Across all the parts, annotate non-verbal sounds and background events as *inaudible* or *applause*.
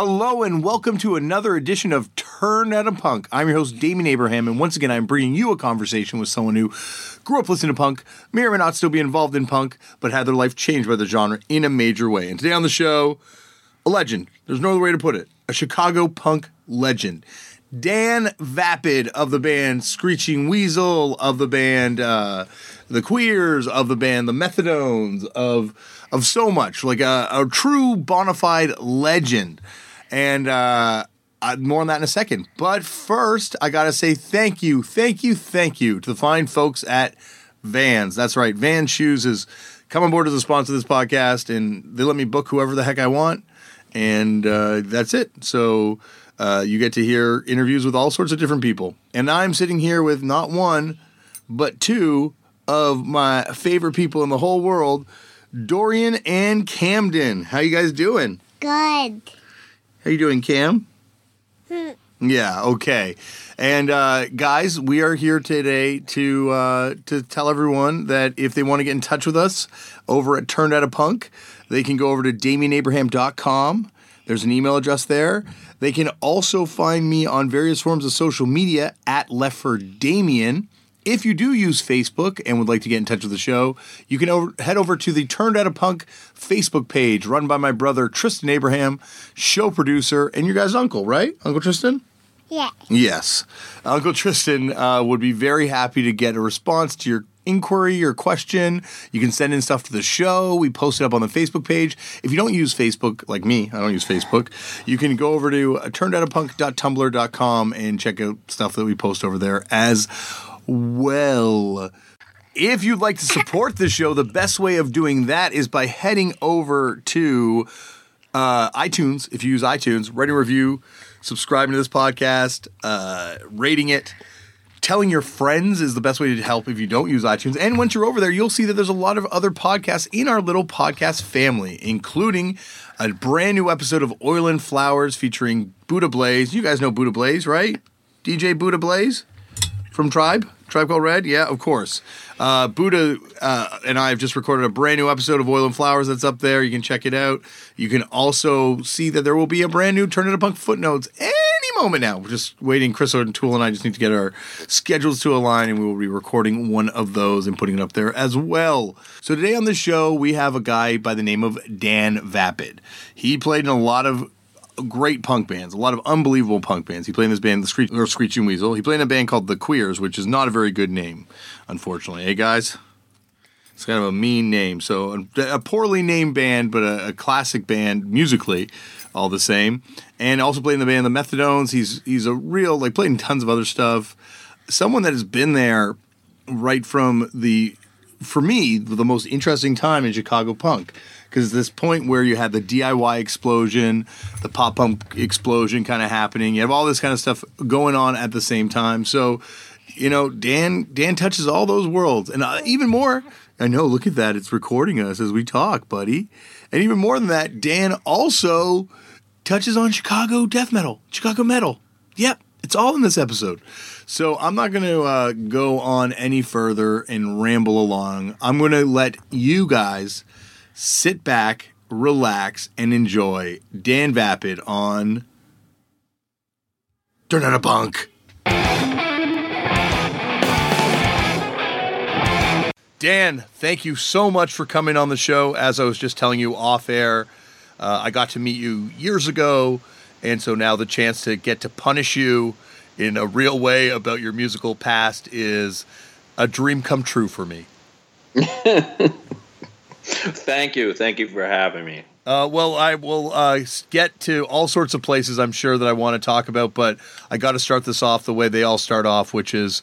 Hello and welcome to another edition of Turned Out a Punk. I'm your host, Damian Abraham, and once again, I'm bringing you a conversation with someone who grew up listening to punk, may or may not still be involved in punk, but had their life changed by the genre in a major way. And today on the show, a legend. There's no other way to put it. A Chicago punk legend. Dan Vapid of the band Screeching Weasel, of the band uh, The Queers, of the band The Methadones, of of so much, like a, a true bona fide legend. And uh, uh, more on that in a second. But first, I got to say thank you, thank you, thank you to the fine folks at Vans. That's right, Van Shoes is come on board as a sponsor of this podcast, and they let me book whoever the heck I want, and uh, that's it. So uh, you get to hear interviews with all sorts of different people, and I'm sitting here with not one, but two of my favorite people in the whole world, Dorian and Camden. How you guys doing? Good. How you doing, Cam? Yeah, okay. And uh, guys, we are here today to uh, to tell everyone that if they want to get in touch with us over at Turned Out a Punk, they can go over to DamianAbraham.com. There's an email address there. They can also find me on various forms of social media at Left for Damian. If you do use Facebook and would like to get in touch with the show, you can over, head over to the Turned Out a Punk Facebook page run by my brother Tristan Abraham, show producer, and your guy's uncle, right? Uncle Tristan? Yeah. Yes. Uncle Tristan uh, would be very happy to get a response to your inquiry or question. You can send in stuff to the show. We post it up on the Facebook page. If you don't use Facebook, like me, I don't use Facebook, you can go over to uh, turnedoutapunk.tumblr.com and check out stuff that we post over there as well. If you'd like to support the show, the best way of doing that is by heading over to uh, iTunes. If you use iTunes, writing a review, subscribing to this podcast, uh, rating it. Telling your friends is the best way to help if you don't use iTunes. And once you're over there, you'll see that there's a lot of other podcasts in our little podcast family, including a brand new episode of Oil and Flowers featuring Buddha Blaze. You guys know Buddha Blaze, right? DJ Buddha Blaze from Tribe? Tribe Called Red? Yeah, of course. Uh, Buddha uh, and I have just recorded a brand new episode of Oil and Flowers that's up there. You can check it out. You can also see that there will be a brand new Turned Out a Punk footnotes any moment now. We're just waiting. Chris O'Toole and I just need to get our schedules to align, and we will be recording one of those and putting it up there as well. So today on the show, we have a guy by the name of Dan Vapid. He played in a lot of great punk bands, a lot of unbelievable punk bands. He played in this band, the Screech, or Screeching Weasel. He played in a band called The Queers, which is not a very good name, unfortunately. Hey, guys? It's kind of a mean name. So, a, a poorly named band, but a, a, classic band musically, all the same. And also played in the band The Methadones. He's, he's a real, like, played in tons of other stuff. Someone that has been there right from the, for me, the most interesting time in Chicago punk because this point where you had the DIY explosion, the pop punk explosion kind of happening, you have all this kind of stuff going on at the same time. So, you know, Dan Dan touches all those worlds, and uh, even more. I know. Look at that; it's recording us as we talk, buddy. And even more than that, Dan also touches on Chicago death metal, Chicago metal. Yep, it's all in this episode. So I'm not going to uh, go on any further and ramble along. I'm going to let you guys sit back, relax, and enjoy Dan Vapid on Turned Out a Punk. Dan, thank you so much for coming on the show. As I was just telling you off air, uh, I got to meet you years ago, and so now the chance to get to punish you in a real way about your musical past is a dream come true for me. *laughs* Thank you. Thank you for having me. Uh, well, I will uh, get to all sorts of places I'm sure that I want to talk about, but I got to start this off the way they all start off, which is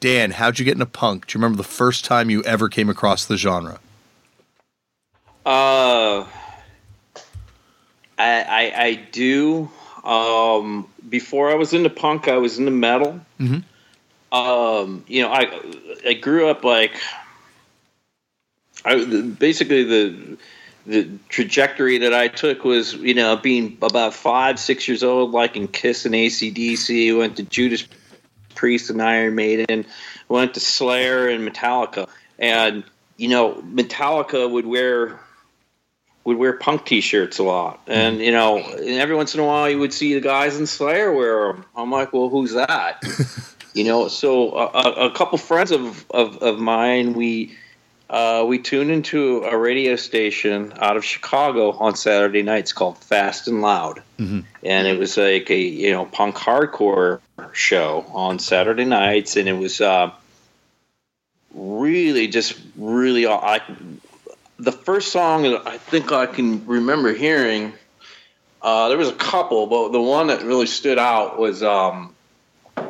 Dan, how'd you get into punk? Do you remember the first time you ever came across the genre? Uh, I, I, I do. Um, before I was into punk, I was into metal. Mm-hmm. Um, you know, I I grew up like I, basically the the trajectory that I took was, you know, being about five, six years old, liking Kiss and ACDC, went to Judas Priest and Iron Maiden, went to Slayer and Metallica. And, you know, Metallica would wear would wear punk T-shirts a lot, and you know, and every once in a while you would see the guys in Slayer wear them. I'm like, well, who's that? *laughs* you know, so a, a couple friends of, of, of mine, we uh, we tuned into a radio station out of Chicago on Saturday nights called Fast and Loud, Mm-hmm. and it was like a you know punk hardcore show on Saturday nights, and it was uh, really just really I the first song that I think I can remember hearing. Uh, there was a couple, but the one that really stood out was um, a,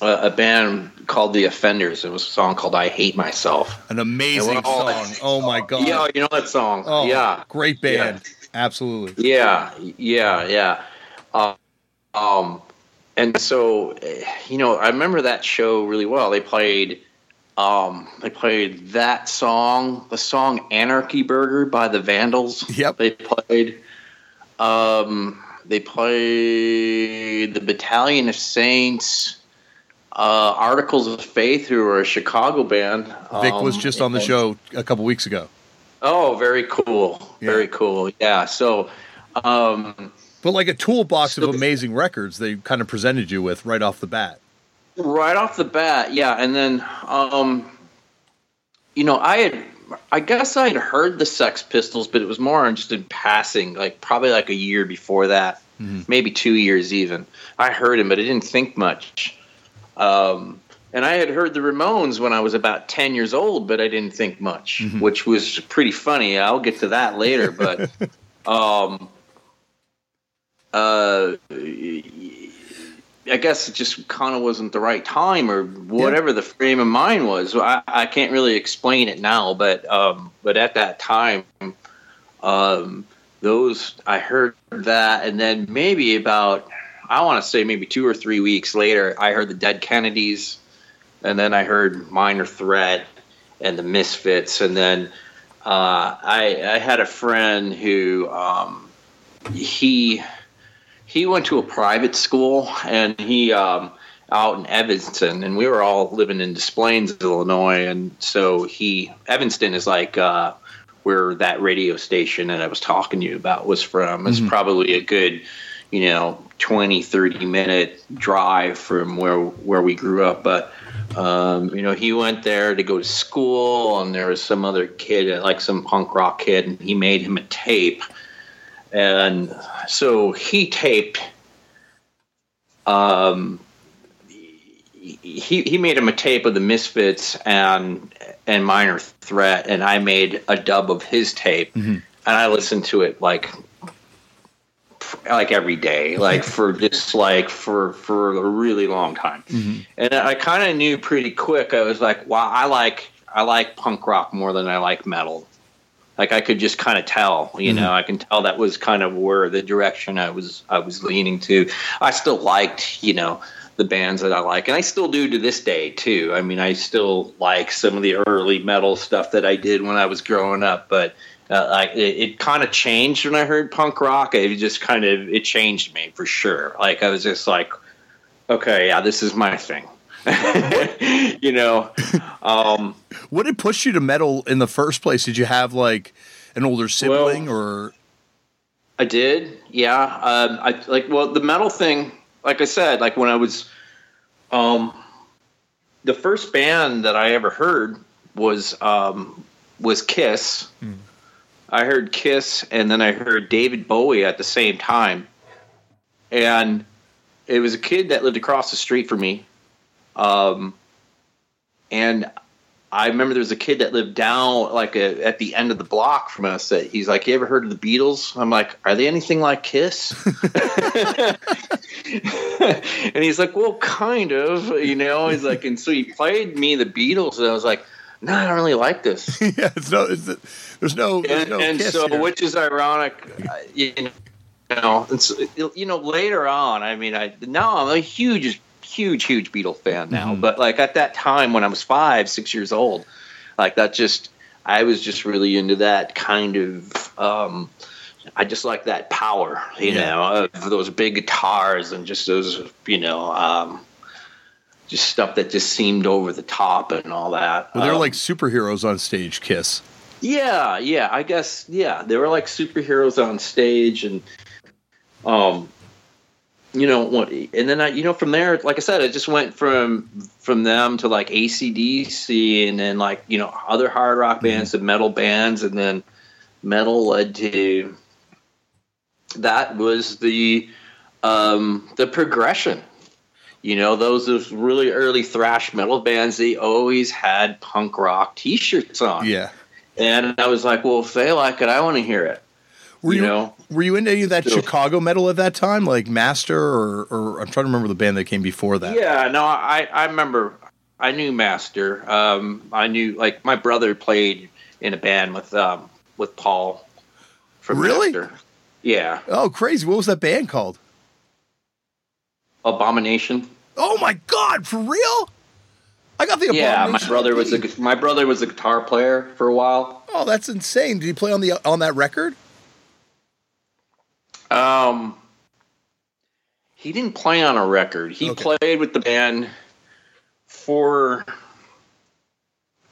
a band called The Offenders. It was a song called "I Hate Myself." An amazing song. Oh my god. Yeah, you know that song. Oh, yeah, Great band. Absolutely. yeah, yeah, yeah. Uh, um, and so, you know, I remember that show really well. They played, um, they played that song, the song "Anarchy Burger" by the Vandals. Yep. They played, um, they played the Battalion of Saints. Uh, Articles of Faith, who are a Chicago band. Vic was Um, just on the show a couple weeks ago. Oh, very cool. Yeah. Very cool. Yeah. So, um, But like a toolbox of So- amazing records they kind of presented you with right off the bat. right off the bat, yeah. And then, um, you know, I had, I guess I had heard the Sex Pistols, but it was more just in passing, like probably like a year before that, Mhm. maybe two years even. I heard him, but I didn't think much. Um, and I had heard the Ramones when I was about 10 years old, but I didn't think much, Mhm. which was pretty funny. I'll get to that later, *laughs* but um, uh, I guess it just kind of wasn't the right time or whatever the frame of mind was. I, I can't really explain it now, but um, but at that time, um, those I heard that, and then maybe about I want to say maybe two or three weeks later, I heard the Dead Kennedys, and then I heard Minor Threat and the Misfits, and then uh, I I had a friend who um, he he went to a private school and he um, out in Evanston, and we were all living in Des Plaines, Illinois, and so he Evanston is like uh, where that radio station that I was talking to you about was from. It's Mhm. probably a good you know 20 30 minute drive from where where we grew up. But um, you know he went there to go to school and there was some other kid like some punk rock kid and he made him a tape. And so he taped um he he made him a tape of the misfits and and minor threat and i made a dub of his tape. Mhm. and i listened to it like like every day like for just like for for a really long time. Mhm. and i kind of knew pretty quick i was like wow i like i like punk rock more than i like metal. Like i could just kind of tell you know i can tell that was kind of where the direction i was i was leaning to. I still liked you know the bands that i like and i still do to this day too. I mean i still like some of the early metal stuff that i did when i was growing up but uh, like it, it kind of changed when i heard punk rock it just kind of it changed me for sure like i was just like okay yeah this is my thing *laughs* you know um What did push you to metal in the first place? Did you have like an older sibling or I did, yeah. Um, I like well the metal thing. Like I said, like when I was, um, the first band that I ever heard was um, was Kiss. Hmm. I heard Kiss, and then I heard David Bowie at the same time, and it was a kid that lived across the street from me, um, and I remember there was a kid that lived down like a, at the end of the block from us. That he's like, "You ever heard of the Beatles?" I'm like, "Are they anything like Kiss?" *laughs* and he's like, "Well, kind of." You know, he's like, and so he played me the Beatles, and I was like, "No, I don't really like this." *laughs* yeah, it's no, it's, there's no, there's and, no and so here. which is ironic uh, you know so, you know later on i mean i now i'm a huge huge huge beatle fan now Mhm. but like at that time when i was five six years old like that just i was just really into that kind of um I just like that power, you Yeah. know, of those big guitars and just those, you know, um, just stuff that just seemed over the top and all that. well, they're Um, like superheroes on stage. Kiss. Yeah, yeah. I guess yeah. They were like superheroes on stage, and um, you know what? And then I, you know, from there, like I said, it just went from from them to like ACDC, and then like you know other hard rock bands and metal bands, and then metal led to that was the um the progression you know, those those really early thrash metal bands, they always had punk rock T-shirts on. Yeah. And I was like, well, if they like it, I want to hear it. Were you, You know? were you into any of that Still. Chicago metal at that time, like Master, or, or I'm trying to remember the band that came before that. Yeah, no, I I remember I knew Master. Um, I knew like my brother played in a band with um with Paul from Really? Master. Yeah, Oh, crazy! What was that band called? Abomination. Oh my God, for real? I got the Yeah, my brother was a my brother was a guitar player for a while. Oh, that's insane! Did he play on the on that record? Um, he didn't play on a record. He Okay. played with the band for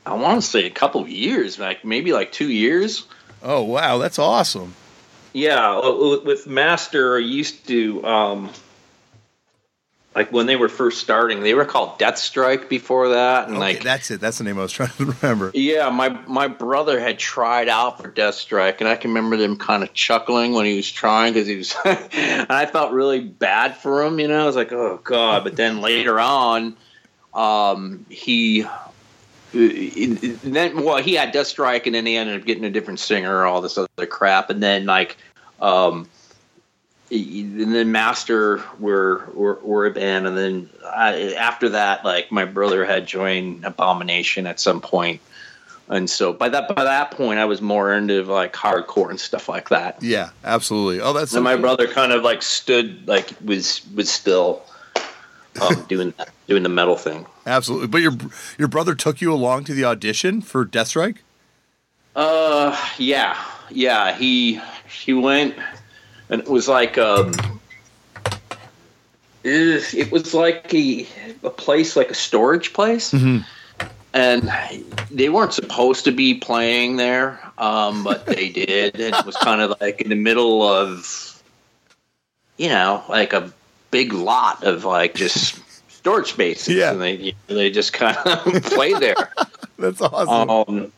I want to say a couple of years, like maybe like two years. Oh wow, that's awesome. Yeah, uh, with Master, I used to um, like when they were first starting. They were called Death Strike before that, and Okay, like that's it. That's the name I was trying to remember. Yeah, my my brother had tried out for Death Strike, and I can remember them kind of chuckling when he was trying because he was. *laughs* and I felt really bad for him, you know. I was like, oh god. But then later on, um, he. Then well, he had Death Strike, and then he ended up getting a different singer, all this other crap, and then like, um, and then Master were were, were a band, and then I, after that, like my brother had joined Abomination at some point, and so by that by that point, I was more into like hardcore and stuff like that. Yeah, absolutely. Oh, that's So my cool. brother kind of like stood like was was still um, *laughs* doing that, doing the metal thing. Absolutely. But your your brother took you along to the audition for Death Strike? Uh, yeah, yeah. He he went, and it was like um, it, it was like a a place like a storage place, and they weren't supposed to be playing there, um, but they *laughs* did, and it was kind of like in the middle of, you know, like a big lot of like just *laughs* storage spaces, Yeah. and they they just kind of *laughs* play there. That's awesome. Um,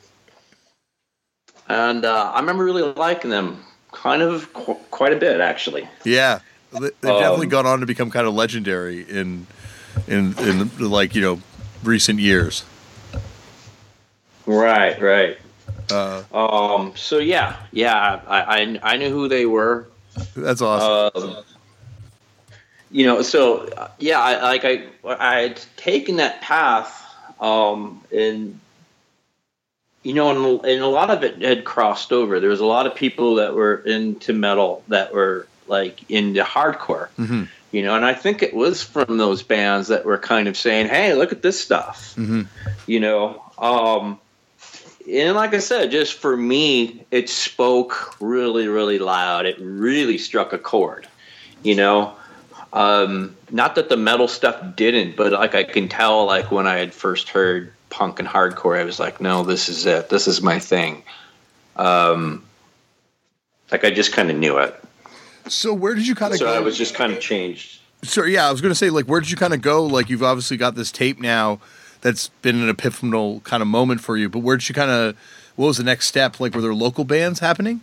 and uh, I remember really liking them, kind of qu- quite a bit actually. yeah. They- They've definitely um, gone on to become kind of legendary in in in like, you know, recent years. Right, right. Uh, Um, so yeah, yeah, I, I I knew who they were. that's awesome. Um, you know, so uh, yeah, I, like I I had taken that path, um, and you know, and, and a lot of it had crossed over. There was a lot of people that were into metal that were like into hardcore. Mhm. You know, and I think it was from those bands that were kind of saying, "Hey, look at this stuff." Mhm. You know, um, and like I said, just for me, it spoke really, really loud. It really struck a chord. You know, um, not that the metal stuff didn't, but like I can tell, like when I had first heard punk and hardcore, I was like, no, this is it. This is my thing. Um, like I just kind of knew it. So where did you kind of go? So go? I was just kind of changed. So yeah, I was going to say like where did you kind of go? Like you've obviously got this tape now that's been an epiphanal kind of moment for you, but where did you kind of what was the next step? Like were there local bands happening?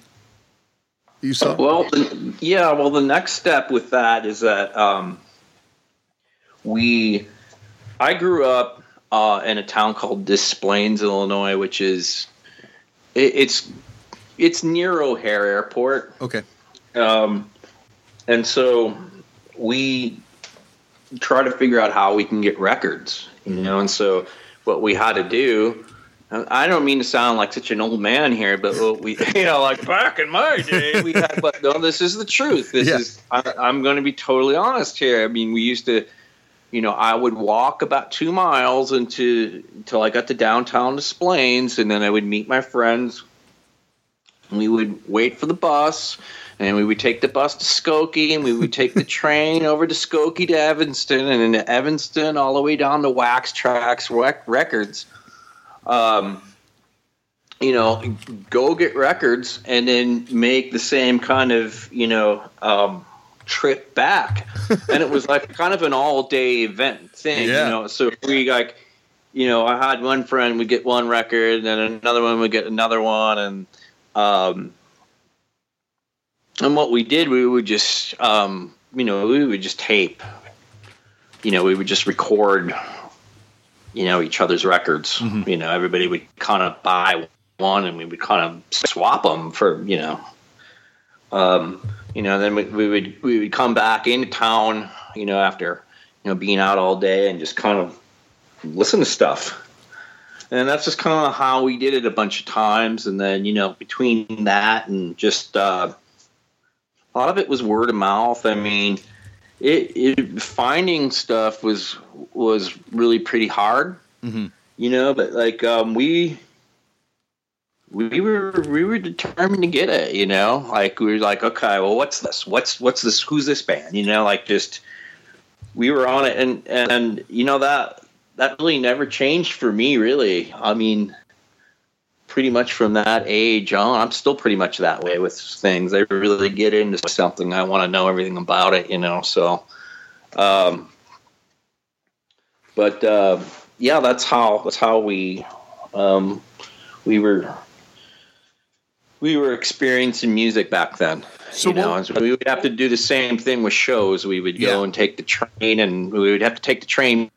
You saw? Well, the, yeah. Well, the next step with that is that um, we. I grew up uh, in a town called Des Plaines, Illinois, which is it, it's it's near O'Hare Airport, Okay. um, and so we try to figure out how we can get records, you know. And so what we had to do. I don't mean to sound like such an old man here, but what we, *laughs* you know, like back in my day, we had. But no, this is the truth. This Yeah. is. I, I'm going to be totally honest here. I mean, we used to, you know, I would walk about two miles into until I got to downtown Des Plaines, and then I would meet my friends. We would wait for the bus, and we would take the bus to Skokie, and we would take the *laughs* train over to Skokie to Evanston, and then to Evanston all the way down to Wax Tracks Rec- Records. Um, you know, go get records and then make the same kind of, you know, um, trip back. and it was like kind of an all day event thing, Yeah. you know. So we like, you know, I had one friend would get one record, and then another one would get another one, and um, and what we did, we would just, um, you know, we would just tape. You know, we would just record, you know, each other's records. Mhm. You know, everybody would kind of buy one, and we would kind of swap them for, you know, um, you know. Then we, we would we would come back into town, you know, after you know being out all day, and just kind of listen to stuff. And that's just kind of how we did it a bunch of times. And then, you know, between that and just uh, a lot of it was word of mouth. I mean, it, it finding stuff was was really pretty hard, Mhm. you know. But like um, we we were we were determined to get it, you know. Like we were like, okay, well, what's this? What's what's this? Who's this band? You know, like just we were on it, and and you know that that really never changed for me. Really, I mean, pretty much from that age on, I'm still pretty much that way with things. I really get into something, I want to know everything about it, you know. So, um, but uh, yeah, that's how that's how we um, we were we were experiencing music back then. So you know, what- we would have to do the same thing with shows. We would go Yeah. and take the train, and we would have to take the train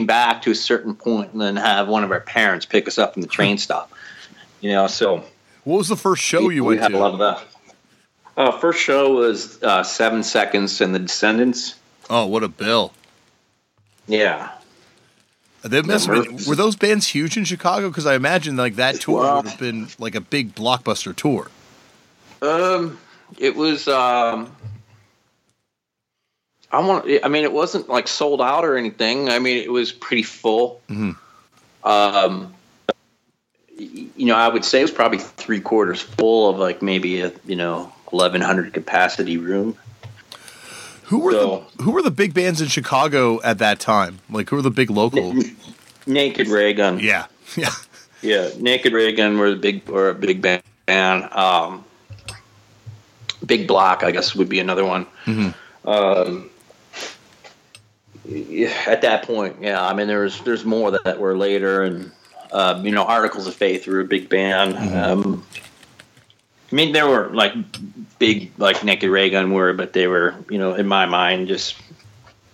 back to a certain point, and then have one of our parents pick us up from the *laughs* train stop. You know, so What was the first show you we went had a lot of that. Uh, first show was uh, Seven Seconds and the Descendents. Oh, what a bill! Yeah, They must have been, were those bands huge in Chicago? Because I imagine like that tour Well- would have been like a big blockbuster tour. Um, it was. Um, I want. I mean, it wasn't like sold out or anything. I mean, it was pretty full. Mhm. Um, you know, I would say it was probably three quarters full of like maybe a you know eleven hundred capacity room. Who were So- the Who were the big bands in Chicago at that time? Like who were the big local? Naked Raygun. yeah, *laughs* yeah. Yeah, Naked Raygun were the big or a big band. Um, big Black, I guess, would be another one. Mhm. Um, at that point, yeah, I mean, there's there's more that, were later, and um, you know, Articles of Faith were a big band. Um, I mean, there were like big, like Naked Raygun were, but they were, you know, in my mind, just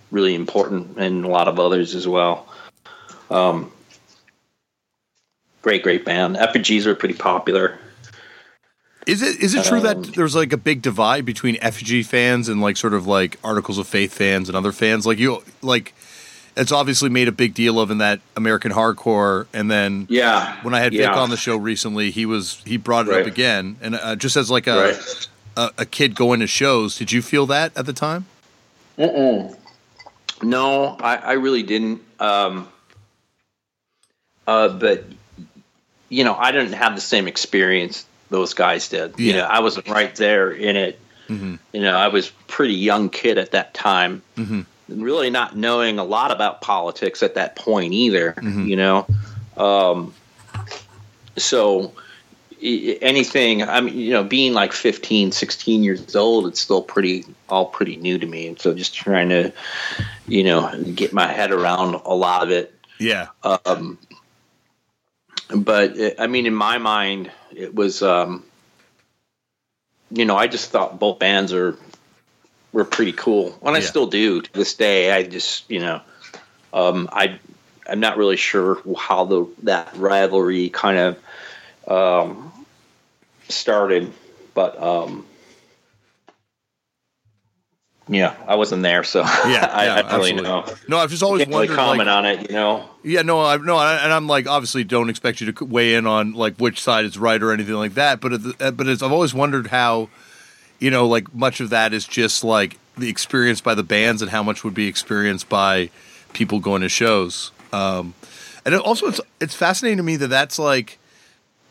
really important, and a lot of others as well. Um, great, great band. Effigies were pretty popular. Is it is it true Um, that there's like a big divide between effigy fans and like sort of like Articles of Faith fans and other fans? Like you like it's obviously made a big deal of in that American hardcore, and then Yeah. when I had Vic on the show recently, he was he brought it Right. up again, and uh, just as like a, Right. a a kid going to shows, did you feel that at the time? Mm-mm. No, I, I really didn't. Um, uh, but you know, I didn't have the same experience those guys did. You know, I wasn't right there in it. Mhm. You know, I was pretty young kid at that time, Mhm. Really not knowing a lot about politics at that point either. Mhm. You know, um, so anything i mean you know being like 15 16 years old it's still pretty all pretty new to me and so just trying to you know get my head around a lot of it Yeah, um but it, i mean in my mind it was um you know i just thought both bands are were pretty cool and i Yeah. still do to this day i just you know um i i'm not really sure how the that rivalry kind of um started but um yeah i wasn't there so *laughs* Yeah, I, yeah, I don't really know no, I've just always really wondered. like- comment on it you know Yeah, no, I no, I- and I'm like obviously don't expect you to weigh in on like which side is right or anything like that. But uh, but it's, I've always wondered how, you know, like much of that is just like the experience by the bands and how much would be experienced by people going to shows. Um, and it also it's it's fascinating to me that that's like,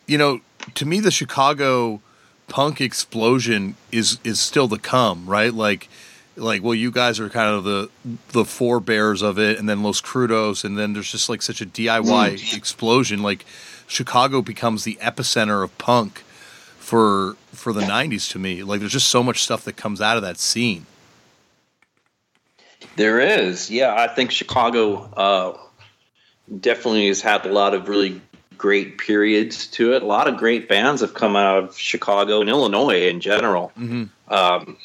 you know, to me the Chicago punk explosion is is still to come, right? Like like well you guys are kind of the the forebears of it and then los crudos and then there's just like such a diy explosion like Chicago becomes the epicenter of punk for for the '90s. To me, like there's just so much stuff that comes out of that scene. There is, yeah. I think Chicago uh, definitely has had a lot of really great periods to it. A lot of great bands have come out of Chicago and Illinois in general. Mm-hmm. Um,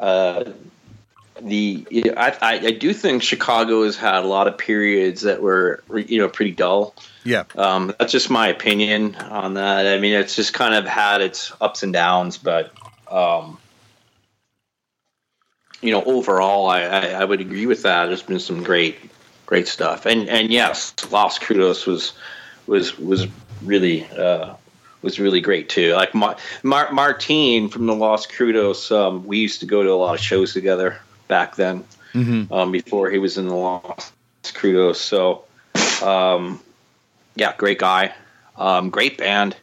uh, the I, I do think Chicago has had a lot of periods that were you know pretty dull. Yeah, um, that's just my opinion on that. I mean, it's just kind of had its ups and downs, but um, you know, overall, I, I, I would agree with that. There's been some great great stuff, and and yes, Los Crudos was was was really uh, was really great too. Like Mar- Mar- Martin from the Los Crudos, um, we used to go to a lot of shows together back then. Mm-hmm. Um, before he was in the Los Crudos, so um, yeah, great guy, um, great band.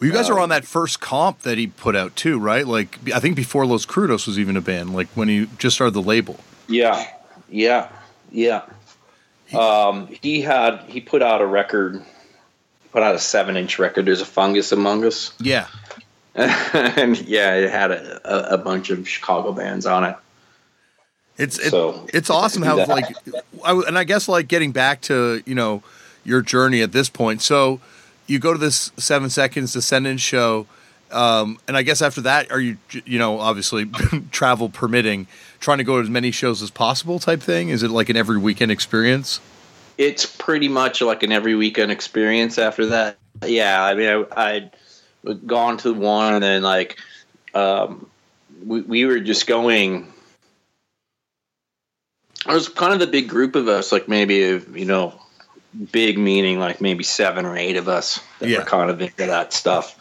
Well, you guys Um, are on that first comp that he put out too, right? Like I think before Los Crudos was even a band, like when he just started the label. Yeah, yeah, yeah. Um, he had he put out a record, put out a seven inch record. There's a fungus among us, Yeah, *laughs* and yeah, it had a, a bunch of Chicago bands on it. It's it, So, it's awesome how that. like, I, and I guess like getting back to you know your journey at this point. So you go to this seven seconds descendent show, um, and I guess after that, are you you know obviously *laughs* travel permitting, trying to go to as many shows as possible type thing? Is it like an every weekend experience? It's pretty much like an every weekend experience. After that, yeah, I mean, I, I'd gone to one, and then like, um, we we were just going. It was kind of the big group of us, like maybe you know, big meaning like maybe seven or eight of us that Yeah. were kind of into that stuff.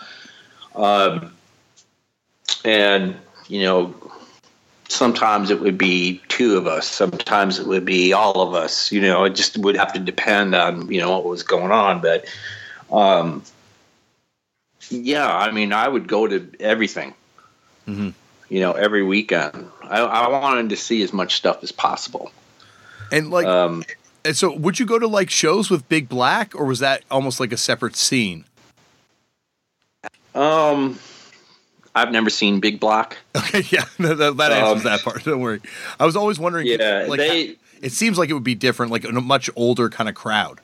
Um, and you know, sometimes it would be two of us, sometimes it would be all of us. You know, it just would have to depend on you know what was going on. But um, yeah, I mean, I would go to everything. Mhm. You know, every weekend. I, I wanted to see as much stuff as possible. And like, Um, and so would you go to like shows with Big Black, or was that almost like a separate scene? um, I've never seen Big Black. *laughs* Okay, yeah, *laughs* that, that that answers Um, that part. Don't worry. I was always wondering. Yeah, like, they- It seems like it would be different, like a much older kind of crowd.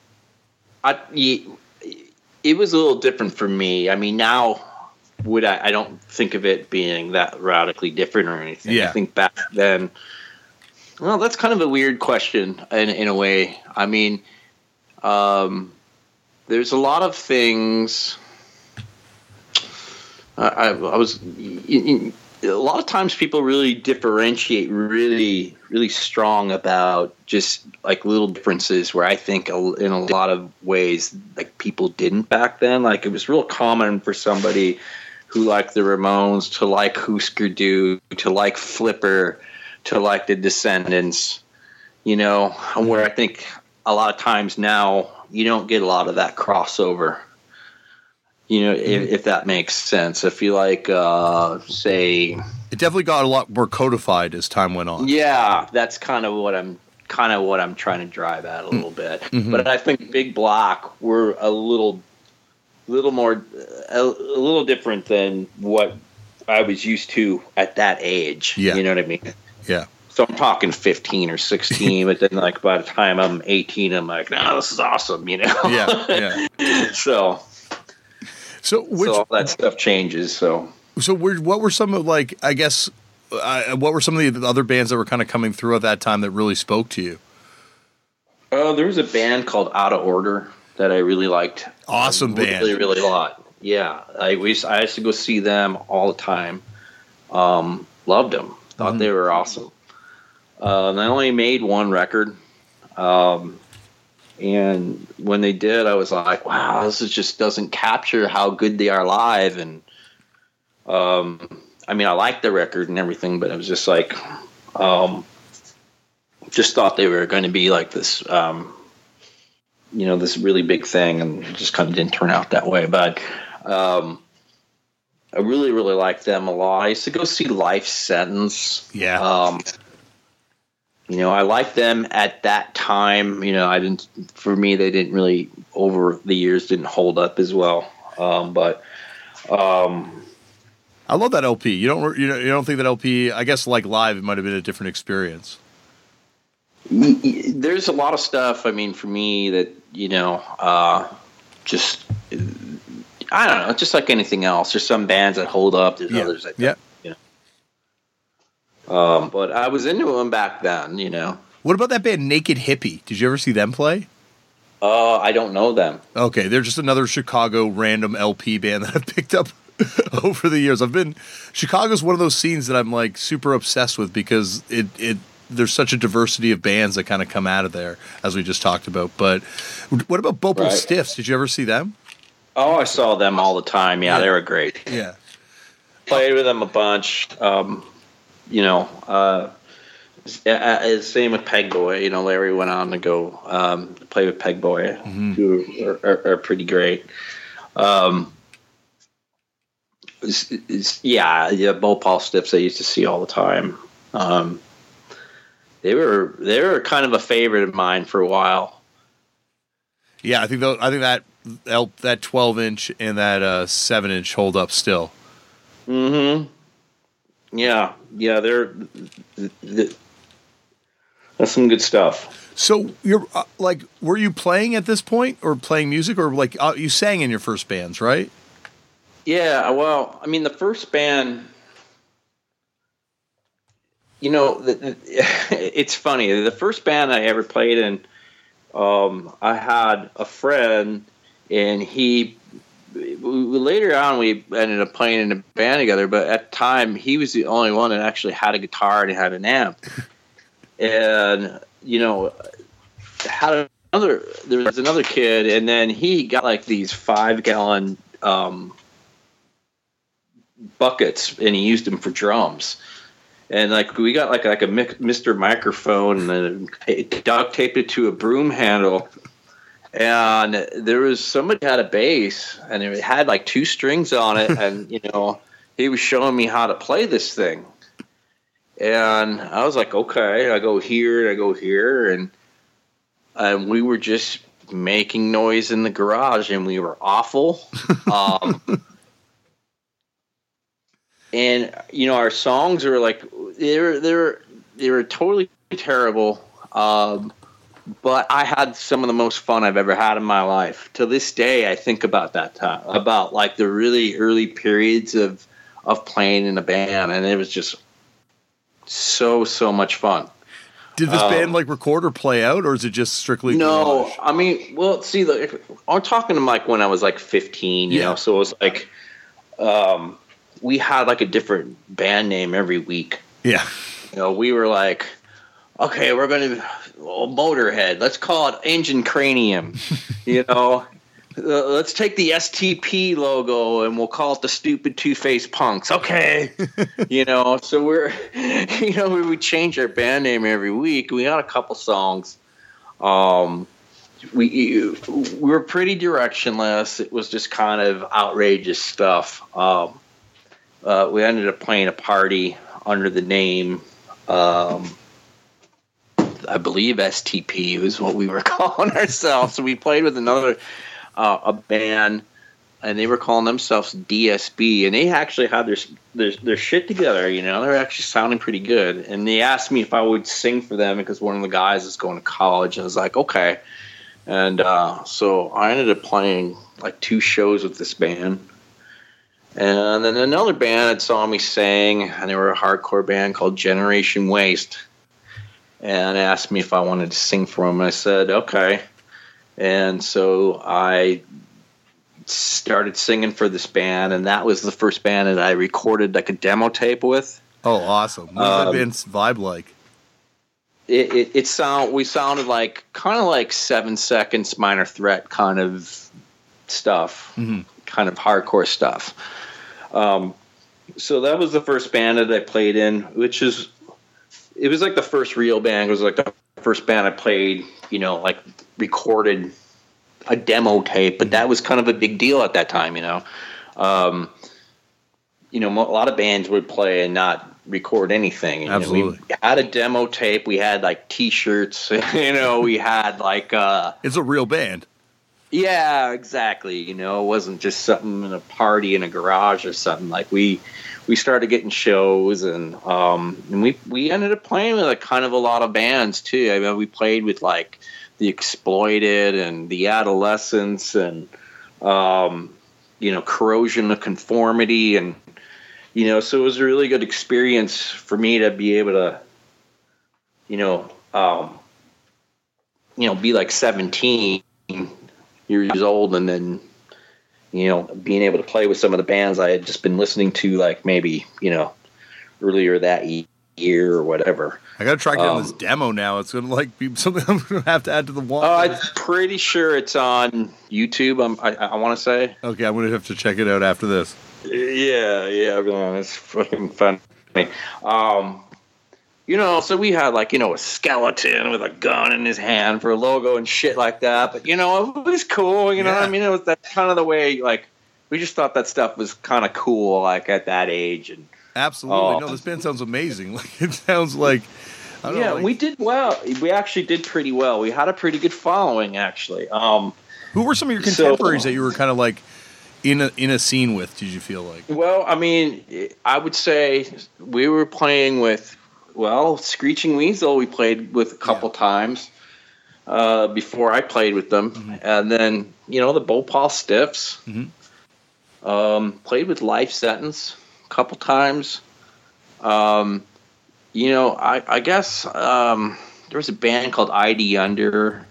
I, it was a little different for me. I mean, now would I? I don't think of it being that radically different or anything. Yeah. I think back then. Well, that's kind of a weird question in in a way. I mean, um, there's a lot of things. I, I, I was. a lot of times, people really differentiate really, really strong about just like little differences. Where I think in a lot of ways, like people didn't back then. Like it was real common for somebody who liked the Ramones to like Husker Du, to like Flipper, to like the Descendents. You know, where I think a lot of times now you don't get a lot of that crossover. You know, if, if that makes sense. If you like, uh, say, It definitely got a lot more codified as time went on. yeah, that's kind of what I'm kind of what I'm trying to drive at a little bit. Mhm. But I think Big Black were a little, little more, a, a little different than what I was used to at that age. Yeah. you know what I mean. Yeah. So I'm talking 15 or 16, but then like by the time I'm 18, I'm like, no, this is awesome, you know. Yeah, yeah. *laughs* so, So which so all that stuff changes. So. so what were some of like I guess uh, what were some of the other bands that were kind of coming through at that time that really spoke to you? Oh, there was a band called Out of Order that I really liked. Awesome band. Really, really a lot. Yeah, I we used, I used to go see them all the time. Um, loved them. Thought Mhm. they were awesome. Uh, they only made one record, um, and when they did, I was like, "Wow, this is just doesn't capture how good they are live." And um, I mean, I liked the record and everything, but it was just like, um, just thought they were going to be like this, um, you know, this really big thing, and it just kind of didn't turn out that way. But um, I really, really liked them a lot. I used to go see Life Sentence. Yeah. Um, you know, I liked them at that time. You know, I didn't. For me, they didn't really over the years didn't hold up as well. Um, but um, I love that LP. You don't you, know, you don't think that LP? I guess like live, it might have been a different experience. There's a lot of stuff. I mean, for me, that you know, uh, just I don't know. Just like anything else, there's some bands that hold up. There's yeah. others that yeah. You know. Um, but I was into them back then. You know. What about that band Naked Hippie? Did you ever see them play? Uh, I don't know them. Okay, they're just another Chicago random LP band *laughs* that I've picked up *laughs* over the years. I've been Chicago's one of those scenes that I'm like super obsessed with because it it there's such a diversity of bands that kind of come out of there as we just talked about. But what about Bhopal right. Stiffs? Did you ever see them? Oh, I saw them all the time. Yeah, yeah. they were great. Yeah, played with them a bunch. Um, you know, uh, same with Pegboy. You know, Larry went on to go um, play with Pegboy, mm-hmm. who are, are, are, pretty great. Um, it's, it's, yeah, yeah, Bhopal Stiffs I used to see all the time. Um, they were they were kind of a favorite of mine for a while. Yeah, I think th- I think that that twelve inch and that uh, seven inch hold up still. Hmm. Yeah, yeah, they're, they're that's some good stuff. So you're uh, like, were you playing at this point, or playing music, or like uh, you sang in your first bands, right? Yeah, well, I mean, the first band, you know, the, the, *laughs* it's funny. The first band I ever played in, um, I had a friend, and he. We, later on, we ended up playing in a band together. But at the time, he was the only one that actually had a guitar and had an amp. *laughs* and you know had another there was another kid and then he got like these five gallon um, buckets and he used them for drums and like we got like like a Mr. microphone and duct taped it to a broom handle and there was somebody had a bass and it had like two strings on it *laughs* and you know he was showing me how to play this thing and I was like, okay, I go here, and I go here, and and we were just making noise in the garage, and we were awful. *laughs* um, and you know, our songs were like they were they were they were totally terrible. Um, but I had some of the most fun I've ever had in my life. To this day, I think about that time, about like the really early periods of of playing in a band, and it was just so so much fun. Did this um, band like record or play out, or is it just strictly? No? I mean, well, see, like, I'm talking to like when I was like 15, you yeah. know, so it was like, um, we had like a different band name every week. Yeah, you know, we were like, okay, we're gonna well, Motorhead. Let's call it Engine Cranium. *laughs* you know, uh, let's take the STP logo and we'll call it the stupid two face punks. Okay, *laughs* you know. So we're, *laughs* you know, we change our band name every week. We got a couple songs. Um, we we were pretty directionless. It was just kind of outrageous stuff. Um, uh, we ended up playing a party under the name. Um, I believe STP was what we were *laughs* calling ourselves. So we played with another uh, a band, and they were calling themselves DSB, and they actually had their, their their shit together. You know, they're actually sounding pretty good. And they asked me if I would sing for them because one of the guys is going to college. and I was like, okay. And uh, so I ended up playing like two shows with this band. And then another band that saw me sing, and they were a hardcore band called Generation Waste. And asked me if I wanted to sing for them. And I said, okay. And so I started singing for this band, and that was the first band that I recorded like a demo tape with. Oh, awesome! What um, that band's vibe like? It, it, it sound we sounded like kind of like Seven Seconds, Minor Threat kind of stuff, mm-hmm. Kind of hardcore stuff. Um, so that was the first band that I played in, which is it was like the first real band. It was like the first band I played, you know, like recorded a demo tape, but that was kind of a big deal at that time, you know. Um, you know, a lot of bands would play and not record anything. You know, Absolutely. we had a demo tape. We had like T-shirts. *laughs* You know, we had like uh, It's a real band. Yeah, exactly. You know, it wasn't just something in a party in a garage or something. Like we we started getting shows and um and we we ended up playing with like kind of a lot of bands too. I mean, we played with like the Exploited and the Adolescents and um you know Corrosion of Conformity and you know so it was a really good experience for me to be able to you know um you know be like 17 years old and then you know being able to play with some of the bands i had just been listening to like maybe you know earlier that ye- year or whatever I got to track down Um, this demo now. It's gonna like be *laughs* something I'm gonna have to add to the wall. uh, i'm pretty sure it's on youtube I'm, i, I want to say okay, I'm gonna have to check it out after this. yeah yeah it's fucking funny um you know, so we had like, you know, a skeleton with a gun in his hand for a logo and shit like that. But, you know, it was cool. You know what Yeah. I mean? It was that kind of the way, like, we just thought that stuff was kind of cool, like, at that age. And Absolutely. Oh. No, this band sounds amazing. *laughs* Like it sounds like I don't yeah, know. like- we did well. We actually did pretty well. We had a pretty good following, actually. Um, who were some of your So- contemporaries that you were kind of like in a in a scene with? Did you feel like? Well, I mean, I would say we were playing with, well, Screeching Weasel. We played with a couple times uh, before I played with them, and then you know the Bhopal Stiffs. Mhm. Um, played with Life Sentence a couple times. Um, you know, I, I guess um, there was a band called ID Under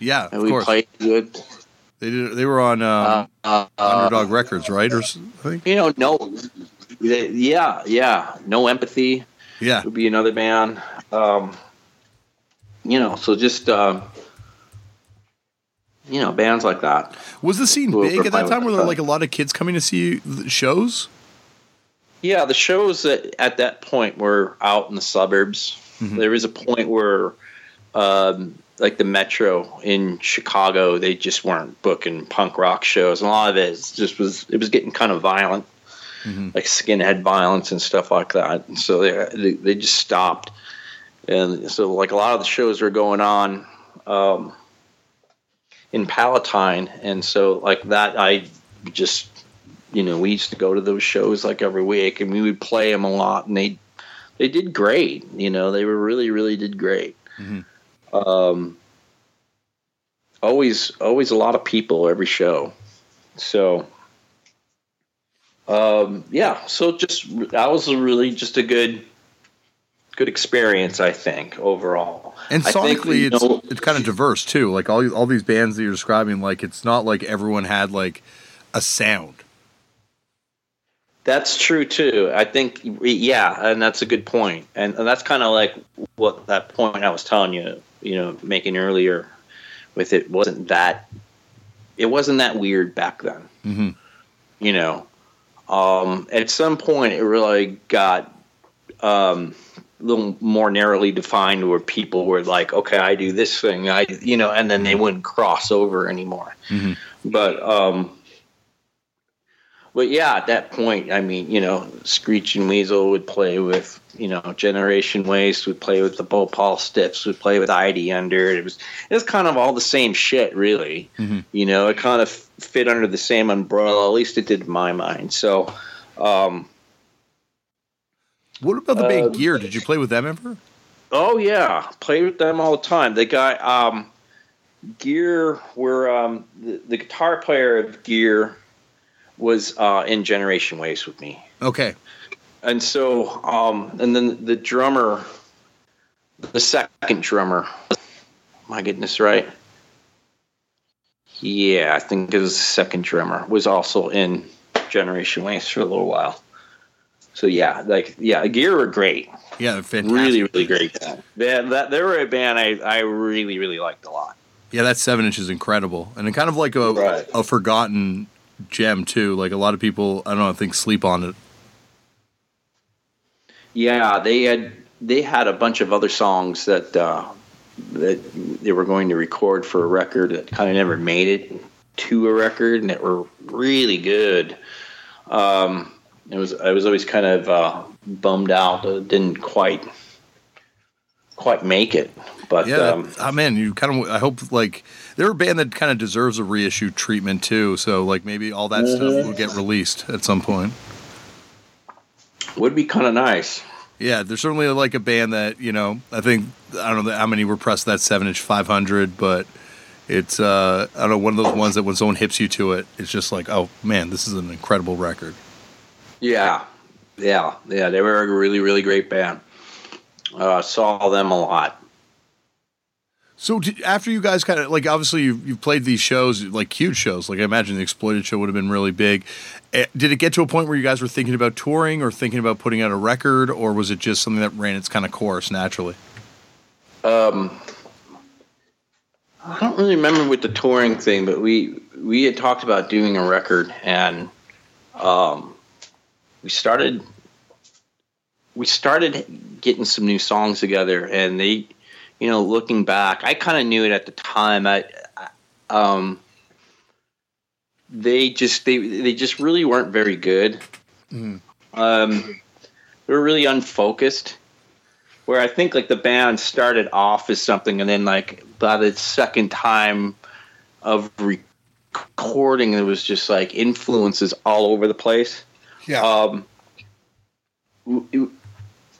Yeah, of we course. played with. They did. They were on um, Uh, uh, Underdog Records, right? Or I think. You know, no, yeah, yeah, no empathy. Yeah. would be another band. Um, you know, so just um, you know, bands like that. Was the scene big at that time? Were there like a lot of kids coming to see shows? Yeah, the shows that at that point were out in the suburbs. Mhm. There was a point where, um, like the Metro in Chicago, they just weren't booking punk rock shows. And a lot of it just was it was getting kind of violent, Mhm. like skinhead violence and stuff like that. And so they they, they just stopped. And so like a lot of the shows were going on um, in Palatine, and so like that I just you know, we used to go to those shows like every week, and we would play them a lot, and they they did great. You know, they were really really did great. Mhm. Um, always always a lot of people every show, so. Um, yeah, so just that was a really just a good, good experience, I think overall. And sonically, it's know- it's kind of diverse too. Like all all these bands that you're describing, like it's not like everyone had like a sound. That's true too. I think, yeah, and that's a good point. and, and that's kind of like what that point I was telling you, you know, making earlier. With it wasn't that, it wasn't that weird back then. hmm You know, um, at some point it really got um, a little more narrowly defined, where people were like, okay, I do this thing, I, you know, and then they wouldn't cross over anymore. Mhm. But um, but yeah, at that point, I mean, you know, Screeching Weasel would play with, you know, Generation Waste would play with the Bhopal Stiffs, would play with ID Under. It was it was kind of all the same shit, really. Mhm. You know, it kind of fit under the same umbrella. At least it did in my mind. So, um, What about the band Um, Gear? Did you play with them ever? Oh yeah, play with them all the time. The guy, um, Gear, were um, the, the guitar player of Gear was uh, in Generation Waste with me, Okay. and so um, and then the drummer, the second drummer, am I getting this right? Yeah, I think it was the second drummer was also in Generation Waste for a little while. So yeah, like yeah, Gear were great Yeah, they're fantastic. really really great band. Yeah, that they were a band I, I really really liked a lot. Yeah, that seven inch is incredible, and it kind of like a Right. a forgotten gem too. Like a lot of people, I don't know, I think sleep on it. Yeah, they had they had a bunch of other songs that uh, that they were going to record for a record that kind of never made it to a record, and that were really good. Um, it was I was always kind of uh, bummed out that it didn't quite quite make it. But Yeah, um, oh man, you kind of. I hope like they're a band that kind of deserves a reissue treatment too. So like maybe all that stuff will get released at some point. would be kind of nice. Yeah, they're certainly like a band that you know. I think I don't know how many were pressed that seven inch five hundred, but it's uh I don't know one of those ones that when someone hips you to it, it's just like oh man, this is an incredible record. Yeah, yeah, yeah. They were a really really great band. Uh, saw them a lot. So did, after you guys kind of like obviously you've, you've played these shows like huge shows like I imagine the Exploited show would have been really big. Eh, Did it get to a point where you guys were thinking about touring or thinking about putting out a record or was it just something that ran its kind of course naturally? Um, I don't really remember with the touring thing, but we we had talked about doing a record, and um, we started we started getting some new songs together, and they, you know, looking back, I kind of knew it at the time. I, I um, they just they they just really weren't very good. Um, they were really unfocused where I think like the band started off as something, and then like by the second time of recording, it was just like influences all over the place. Yeah. Um,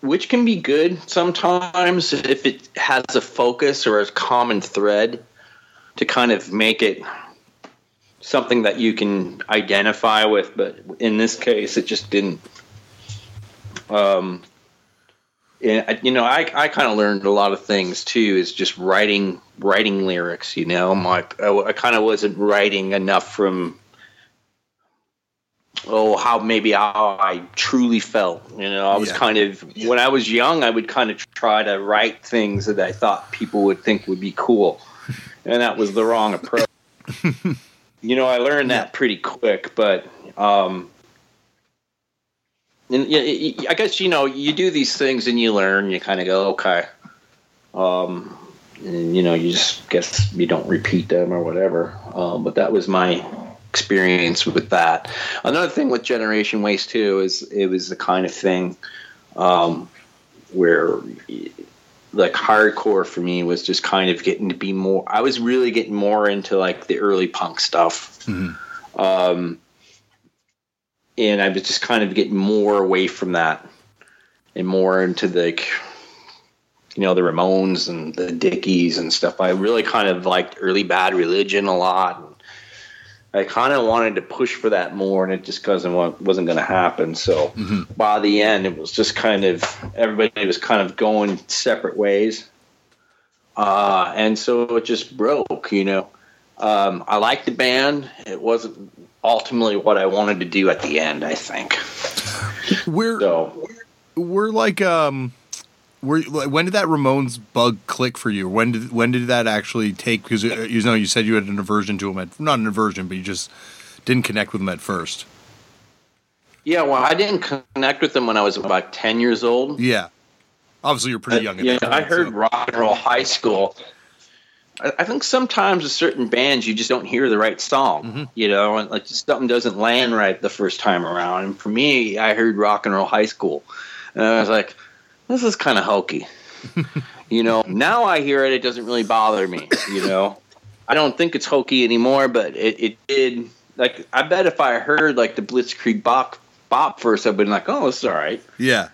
which can be good sometimes if it has a focus or a common thread to kind of make it something that you can identify with. But in this case, it just didn't. Um, you know, I, I kind of learned a lot of things too. Is just writing writing lyrics. You know, my I, I kind of wasn't writing enough from oh how maybe how I truly felt. You know, I was Yeah. kind of when I was young, I would kind of try to write things that I thought people would think would be cool, *laughs* and that was the wrong approach. *laughs* you know, I learned that pretty quick, but um, and yeah, I guess you know you do these things and you learn. You kind of go, okay, um, and you know you just guess you don't repeat them or whatever. Um, but that was my experience with that. Another thing with Generation Waste too is it was the kind of thing um, where like hardcore for me was just kind of getting to be more. I was really getting more into like the early punk stuff. Um, and I was just kind of getting more away from that and more into the, you know, the Ramones and the Dickies and stuff. I really kind of liked early Bad Religion a lot. I kind of wanted to push for that more, and it just wasn't wasn't going to happen. So by the end, it was just kind of everybody was kind of going separate ways, uh, and so it just broke. You know, um, I liked the band. It wasn't ultimately what I wanted to do at the end. I think We're so. we're like um were when did that Ramones bug click for you? When did when did that actually take? Because uh, you know you said you had an aversion to them at not an aversion, but you just didn't connect with them at first. Yeah, well, I didn't connect with them when I was about ten years old. Yeah, obviously you're pretty young. At yeah, that I heard so- rock and roll high school. I, I think sometimes with certain bands you just don't hear the right song, Mm-hmm. you know, and like just something doesn't land right the first time around. And for me, I heard rock and roll high school, and I was like, this is kind of hokey, *laughs* you know. Now I hear it, it doesn't really bother me, you know. I don't think it's hokey anymore, but it, it did. Like I bet if I heard like the Blitzkrieg Bop, bop first, I'd been like, oh, it's all right Yeah,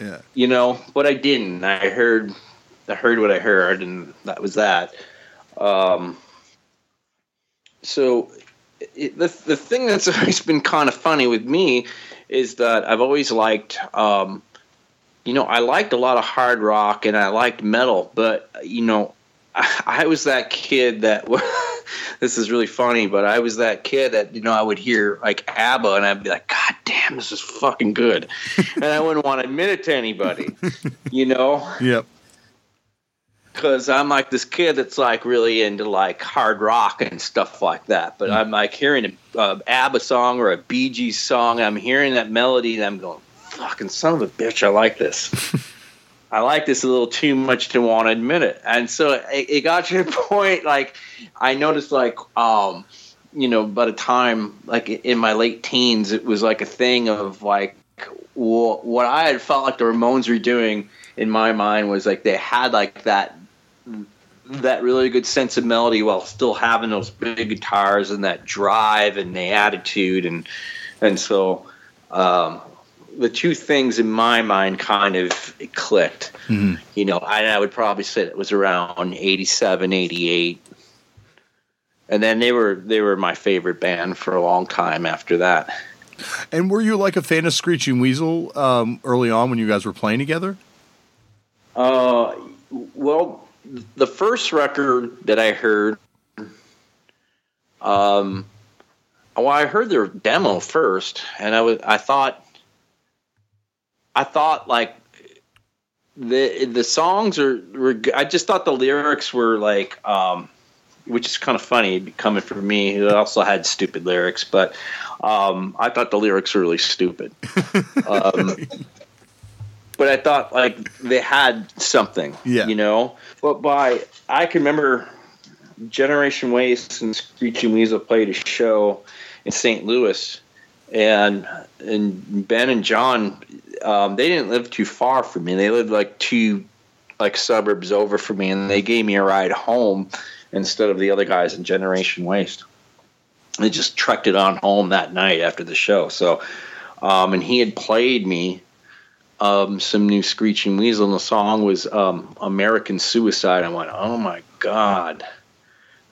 yeah. you know but i didn't i heard i heard what i heard and that was that um so it, the, the thing that's *laughs* always been kind of funny with me is that i've always liked um you know i liked a lot of hard rock and i liked metal but you know i, *laughs* I was that kid that *laughs* this is really funny but i was that kid that you know i would hear like abba and i'd be like god damn this is fucking good *laughs* and i wouldn't want to admit it to anybody you know Yep. because I'm like this kid that's like really into like hard rock and stuff like that. But mm. I'm like hearing a, a ABBA song or a Bee Gees song. I'm hearing that melody and I'm going, "Fucking son of a bitch, I like this. *laughs* I like this a little too much to want to admit it." And so it, it got to a *laughs* point like I noticed like um you know, by the time like in my late teens, it was like a thing of like what I had felt like the Ramones were doing in my mind was like they had like that that really good sense of melody while still having those big guitars and that drive and the attitude and and so um, the two things in my mind kind of clicked. Mm-hmm. You know, I, I, would probably say it was around 87, 88. And then they were they were my favorite band for a long time after that. And were you like a fan of Screeching Weasel um, early on when you guys were playing together? Uh, well, the first record that I heard, um, well, I heard their demo first, and I was I thought, I thought like the the songs are were I just thought the lyrics were like, um, which is kind of funny coming from me who also had stupid lyrics, but um, I thought the lyrics were really stupid. *laughs* um, but I thought like they had something, yeah. you know. But by I can remember Generation Waste and Screeching Weasel played a show in St. Louis, and and Ben and John, um, they didn't live too far from me. They lived like two like suburbs over from me, and they gave me a ride home instead of the other guys in Generation Waste. They just trucked it on home that night after the show. So, um, and he had played me um, some new Screeching Weasel, and the song was um, American Suicide. I went, oh my god!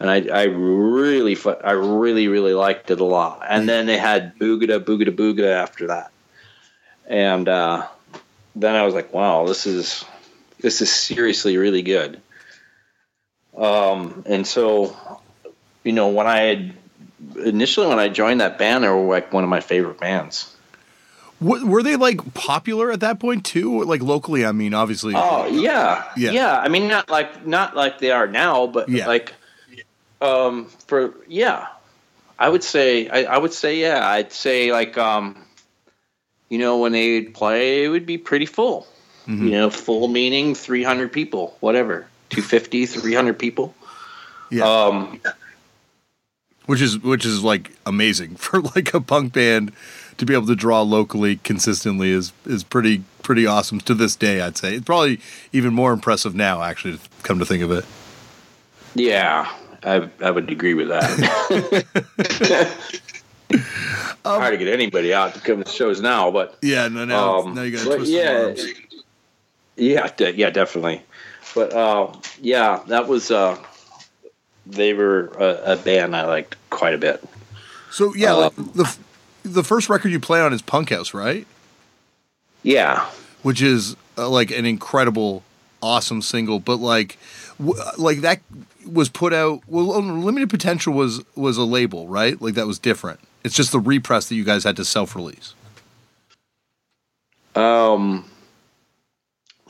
And I, I really, I really, really liked it a lot. And then they had Boogada Boogada Boogada after that, and uh, then I was like, wow, this is this is seriously really good. Um, and so, you know, when I had initially when I joined that band, they were like one of my favorite bands were they like popular at that point too? Like locally, I mean, obviously. Oh yeah, yeah, yeah. I mean, not like not like they are now, but yeah. like, um, for yeah, I would say I, I would say yeah, I'd say like um, you know, when they play, it would be pretty full. Mm-hmm. You know, full meaning three hundred people, whatever, 250, *laughs* 300 people. Yeah. Um, which is which is like amazing *laughs* for like a punk band to be able to draw locally consistently is is pretty pretty awesome to this day. I'd say it's probably even more impressive now. Actually, to come to think of it. Yeah, I I would agree with that. *laughs* um, Hard to get anybody out to come to shows now, but yeah, no, now, um, now you got to yeah, yeah, de- yeah, definitely. But uh, yeah, that was uh, they were a, a, band I liked quite a bit. So yeah, um, like the the first record you play on is Punk House, right? Yeah. Which is uh, like an incredible, awesome single, but like, w- like that was put out. Well, Limited Potential was was a label, right? Like that was different. It's just the repress that you guys had to self release. Um,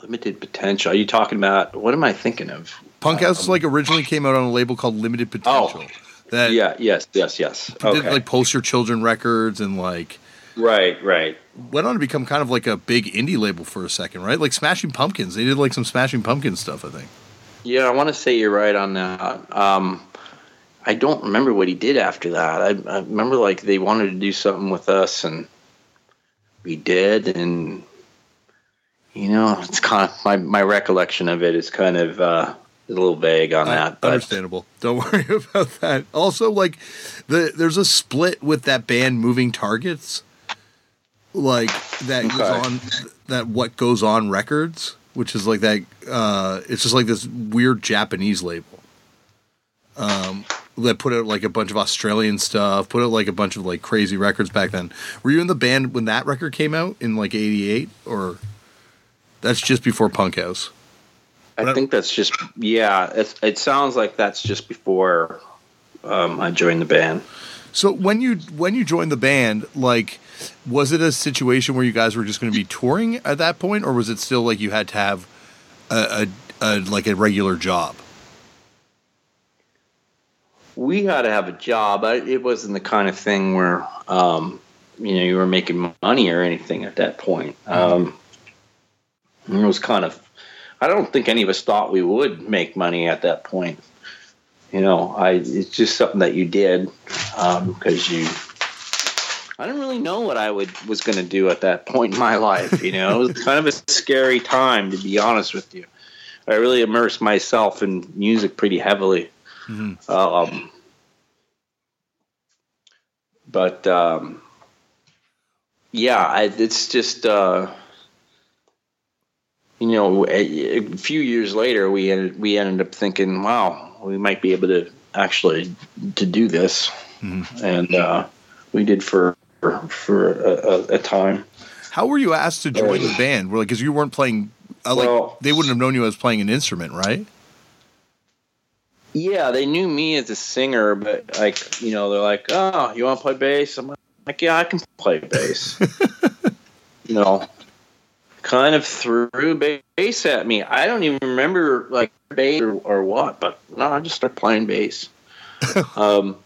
Limited Potential. Are you talking about? What am I thinking of? Punk House um, like originally came out on a label called Limited Potential. Oh that yeah, yes, yes, yes. Okay. Did, like post your children records and like right, right. Went on to become kind of like a big indie label for a second, right? Like Smashing Pumpkins. They did like some Smashing Pumpkins stuff, I think. Yeah, I want to say you're right on that. Um, I don't remember what he did after that. I, I remember like they wanted to do something with us, and we did, and you know, it's kind of my my recollection of it is kind of. Uh, a little vague on that. But. Understandable. Don't *laughs* worry about that. Also, like the there's a split with that band Moving Targets, like that okay. goes on that what goes on records, which is like that. Uh, it's just like this weird Japanese label. Um, that put out like a bunch of Australian stuff, put out like a bunch of like crazy records back then. Were you in the band when that record came out in like '88, or that's just before Punk House? I think that's just yeah. It, it sounds like that's just before um, I joined the band. So when you when you joined the band, like, was it a situation where you guys were just going to be touring at that point, or was it still like you had to have a, a, a like a regular job? We had to have a job. It wasn't the kind of thing where um, you know you were making money or anything at that point. Um, it was kind of I don't think any of us thought we would make money at that point. You know, I it's just something that you did because um, you. I didn't really know what I would was going to do at that point in my life. You know, it was *laughs* kind of a scary time to be honest with you. I really immersed myself in music pretty heavily. Mm-hmm. Um, but um, yeah, I, it's just uh, you know, a, a, few years later, we ended we ended up thinking, wow, we might be able to actually to do this, mm-hmm. and uh, we did for for a, a, time. How were you asked to join the band? Well, because you weren't playing, uh, like well, they wouldn't have known you as playing an instrument, right? Yeah, they knew me as a singer, but like you know, they're like, "Oh, you want to play bass?" I'm like, "Yeah, I can play bass." *laughs* you know, kind of threw bass at me. I don't even remember like bass or, or what, but no, I just started playing bass. *laughs* um,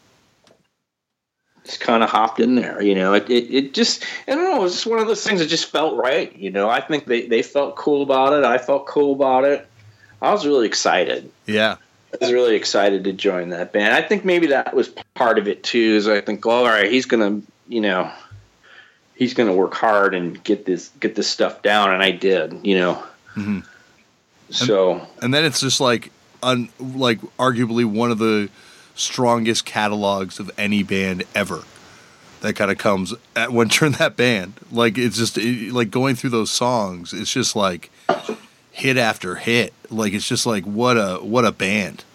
just kind of hopped in there, you know. It, it, it just I don't know. It was just one of those things that just felt right, you know. I think they they felt cool about it. I felt cool about it. I was really excited. Yeah. I was really excited to join that band. I think maybe that was part of it too. Is I think, well, all right, he's gonna, you know, he's gonna work hard and get this get this stuff down, and I did, you know. Mm-hmm. So, and, and, then it's just like, un, like arguably one of the strongest catalogs of any band ever. That kind of comes at when *laughs* you're in that band. Like it's just it, like going through those songs. It's just like hit after hit. Like it's just like what a what a band.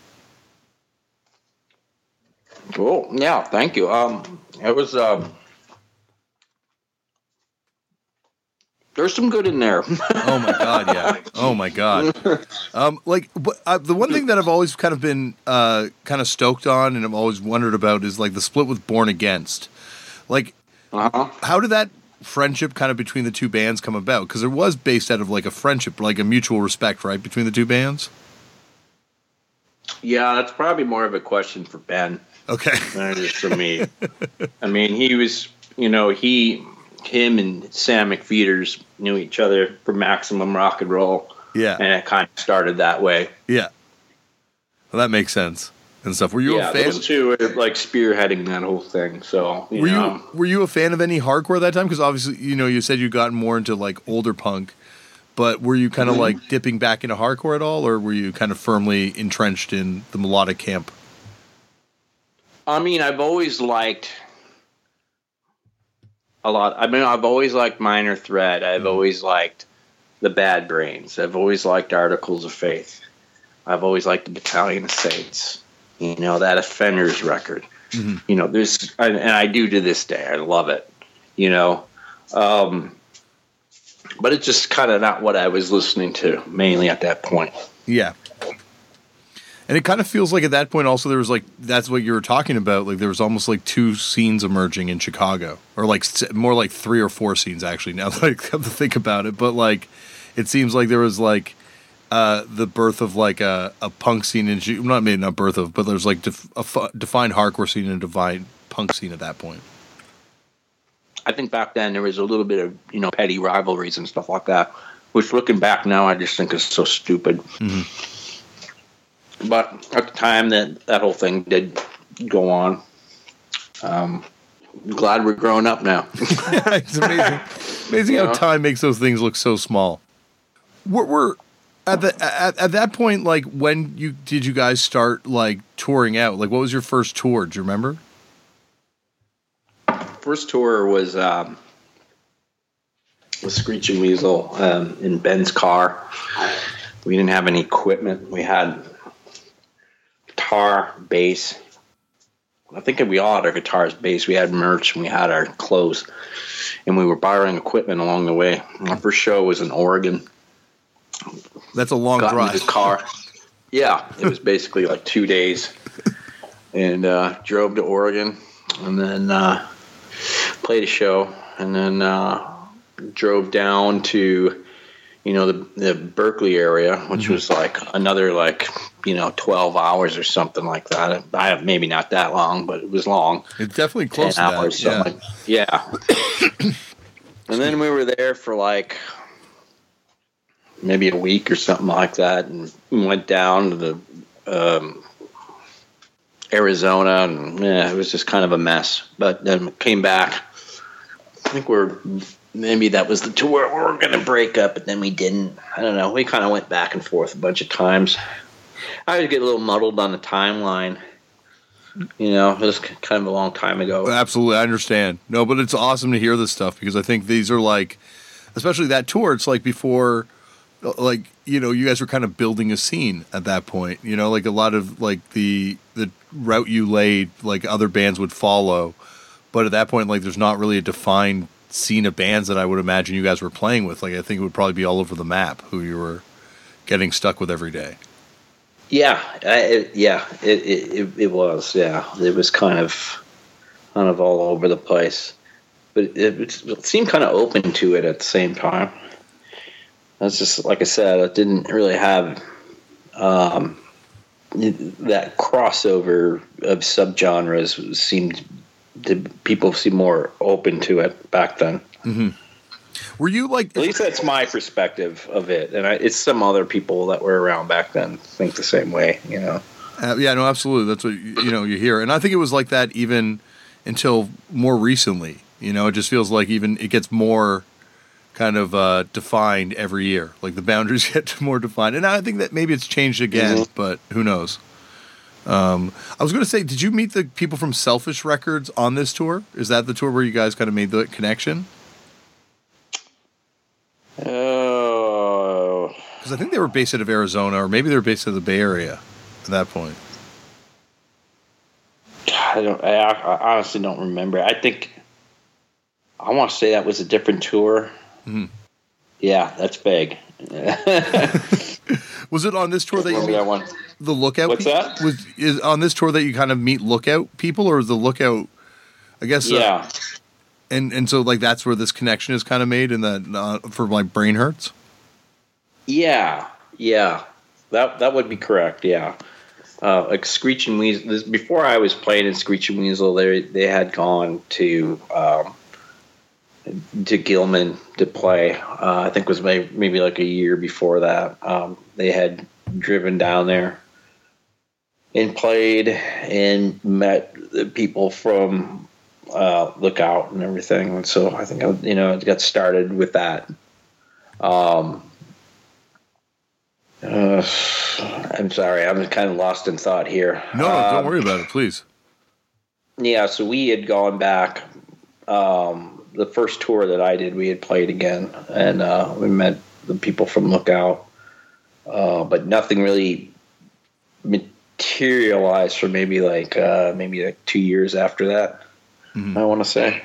Cool. Yeah. Thank you. Um, it was um. There's some good in there. *laughs* oh my god, yeah. Oh my god. Um, like uh, the one thing that I've always kind of been uh, kind of stoked on, and I've always wondered about, is like the split with Born Against. Like, uh-huh. how did that friendship kind of between the two bands come about? Because it was based out of like a friendship, like a mutual respect, right, between the two bands. Yeah, that's probably more of a question for Ben. Okay, than it is for me. *laughs* I mean, he was, you know, he, him, and Sam McPheeters knew each other for Maximum Rock and Roll. Yeah, and it kind of started that way. Yeah, well, that makes sense and stuff. Were you yeah, a fan? those two were like spearheading that whole thing. So you were know. you were you a fan of any hardcore at that time? Because obviously, you know, you said you got more into like older punk, but were you kind of mm-hmm. like dipping back into hardcore at all, or were you kind of firmly entrenched in the melodic camp? I mean, I've always liked a lot. I mean, I've always liked Minor Threat. I've mm-hmm. always liked the Bad Brains. I've always liked Articles of Faith. I've always liked the Battalion of Saints. You know that offenders record. Mm-hmm. You know, there's and I do to this day. I love it. You know, um, but it's just kind of not what I was listening to mainly at that point. Yeah. And it kind of feels like at that point also there was like that's what you were talking about like there was almost like two scenes emerging in Chicago or like more like three or four scenes actually *laughs* now that I come to think about it but like it seems like there was like uh, the birth of like a, a punk scene in not maybe not birth of, but there's like def, a f- defined hardcore scene and a defined punk scene at that point. I think back then there was a little bit of you know petty rivalries and stuff like that, which looking back now I just think is so stupid. Mm-hmm. But at the time that that whole thing did go on, um, glad we're growing up now. *laughs* it's amazing, amazing how know? time makes those things look so small. We're, we're at the at, at that point like when you did you guys start like touring out like what was your first tour do you remember first tour was um was screeching weasel um, in ben's car we didn't have any equipment we had guitar bass. I think we all had our guitars bass. We had merch and we had our clothes. And we were borrowing equipment along the way. Our first show was in oregon. That's a long got drive. In his car. Yeah, it was basically like two days, and uh, drove to Oregon, and then uh, played a show, and then uh, drove down to you know the the Berkeley area, which mm-hmm. was like another like you know twelve hours or something like that. I have maybe not that long, but it was long. It's definitely close to hours, that. Yeah. Like, yeah. *coughs* and then we were there for like maybe a week or something like that, and went down to the um, Arizona, and yeah, it was just kind of a mess. But then came back. I think we're maybe that was the tour we were going to break up, but then we didn't. I don't know. We kind of went back and forth a bunch of times. I would get a little muddled on the timeline. You know, it was kind of a long time ago. Absolutely, I understand. No, but it's awesome to hear this stuff because I think these are like, especially that tour. It's like before, like you know, you guys were kind of building a scene at that point. You know, like a lot of like the the route you laid, like other bands would follow, but at that point, like there's not really a defined scene of bands that I would imagine you guys were playing with. Like I think it would probably be all over the map who you were getting stuck with every day. Yeah, I, it, yeah, it, it it was. Yeah, it was kind of kind of all over the place, but it, it seemed kind of open to it at the same time. That's just like I said. It didn't really have um, that crossover of subgenres. Seemed to, people seem more open to it back then. Mm-hmm. Were you like? At least that's my perspective of it, and I, it's some other people that were around back then think the same way. You know. Uh, yeah, no, absolutely. That's what you know you hear, and I think it was like that even until more recently. You know, it just feels like even it gets more kind of uh, defined every year. Like the boundaries *laughs* get more defined, and I think that maybe it's changed again, mm-hmm. but who knows? Um, I was going to say, did you meet the people from Selfish Records on this tour? Is that the tour where you guys kind of made the connection? Oh, because I think they were based out of Arizona, or maybe they were based out of the Bay Area at that point. I don't. I, I honestly don't remember. I think I want to say that was a different tour. Mm-hmm. Yeah, that's big. *laughs* *laughs* was it on this tour that you meet. The lookout? What's people? that? Was is on this tour that you kind of meet lookout people, or is the lookout? I guess. Uh, yeah. Uh, and and so like that's where this connection is kind of made, and that uh, for like brain hurts. Yeah, yeah, that that would be correct. Yeah, uh, like Screeching Weasel. This, before I was playing in Screeching Weasel, they they had gone to um, to Gilman to play. Uh, I think it was maybe, maybe like a year before that. Um, they had driven down there and played and met the people from uh, Lookout and everything. And so I think I, you know it got started with that. Um, uh, I'm sorry, I'm kind of lost in thought here. No, um, don't worry about it, please. Yeah, so we had gone back. Um, the first tour that I did, we had played again, and uh, we met the people from Lookout, uh, but nothing really materialized for maybe like uh, maybe like two years after that. Mm-hmm. I want to say.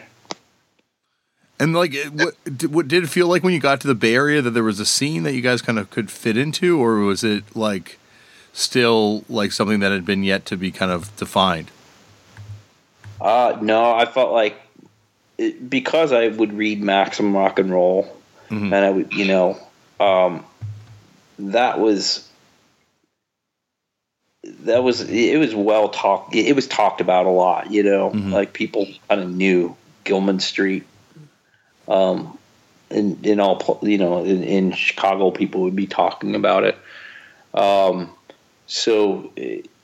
And like, what, what did it feel like when you got to the Bay Area that there was a scene that you guys kind of could fit into, or was it like still like something that had been yet to be kind of defined? Uh, no, I felt like it, because I would read Maximum Rock and Roll, mm-hmm. and I would, you know, um, that was that was it was well talked. It was talked about a lot, you know, mm-hmm. like people kind of knew Gilman Street. Um, in in all you know in, in Chicago, people would be talking about it. Um, so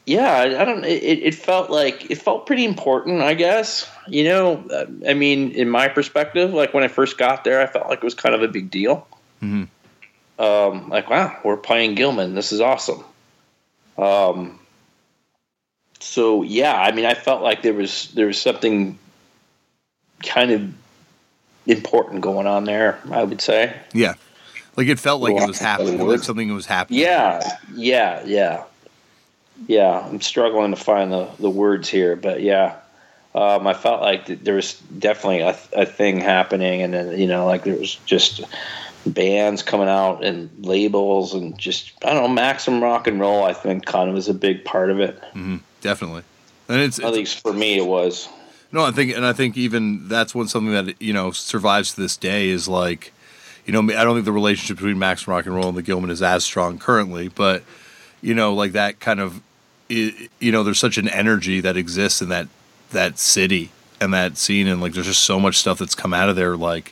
yeah, I, I don't. It, it felt like it felt pretty important, I guess. You know, I mean, in my perspective, like when I first got there, I felt like it was kind of a big deal. Mm-hmm. Um, like, wow, we're playing Gilman. This is awesome. Um, so yeah, I mean, I felt like there was there was something kind of important going on there. I would say. Yeah, like it felt like well, it was happening. Like something was happening. Yeah, yeah, yeah, yeah. I'm struggling to find the the words here, but yeah. Um, I felt like there was definitely a, a thing happening, and then you know, like there was just bands coming out and labels and just I don't know maximum rock and roll. I think kind of was a big part of it. Mm-hmm, definitely, and it's at it's, least for me it was. No, I think, and I think even that's one something that you know survives to this day is like, you know, I don't think the relationship between Max Rock and Roll and the Gilman is as strong currently, but you know, like that kind of, you know, there's such an energy that exists in that that city and that scene, and like there's just so much stuff that's come out of there, like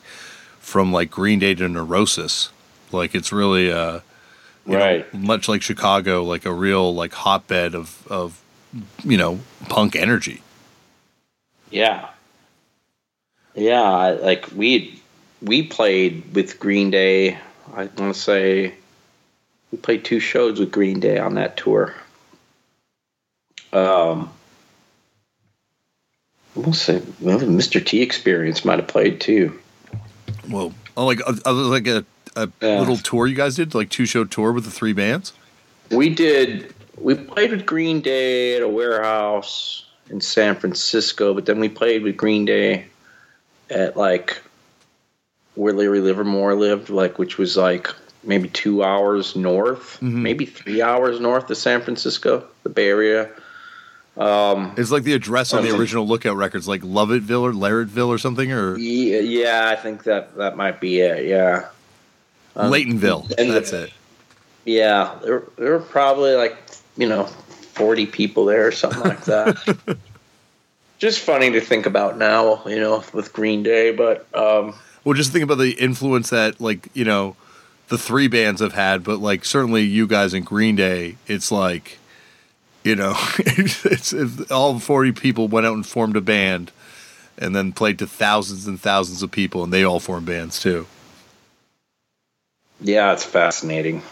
from like Green Day to Neurosis. Like it's really uh right know, much like Chicago, like a real like hotbed of of you know, punk energy. Yeah. Yeah, like we we played with Green Day. I want to say we played two shows with Green Day on that tour. Um, to say well, Mr. T Experience might have played too. Well, Oh, like uh, uh, like a, a Yeah. little tour you guys did, like two show tour with the three bands. We did. We played with Green Day at a warehouse in San Francisco, but then we played with Green Day at like where Larry Livermore lived, like which was like maybe two hours north, Mhm. maybe three hours north of San Francisco, the Bay Area. Um, It's like the address on the original Lookout records, like Lovettville or Larrettville or something, or yeah, yeah, I think that that might be it. Yeah, Um, Laytonville. and- That's it. Yeah, there, there were probably like you know forty people there or something like that. *laughs* Just funny to think about now, you know, with Green Day. But um, Well, just think about the influence that, like, you know, the three bands have had, but like certainly you guys in Green Day, it's like, you know, *laughs* it's, it's all forty people went out and formed a band, and then played to thousands and thousands of people, and they all formed bands too. yeah, it's fascinating.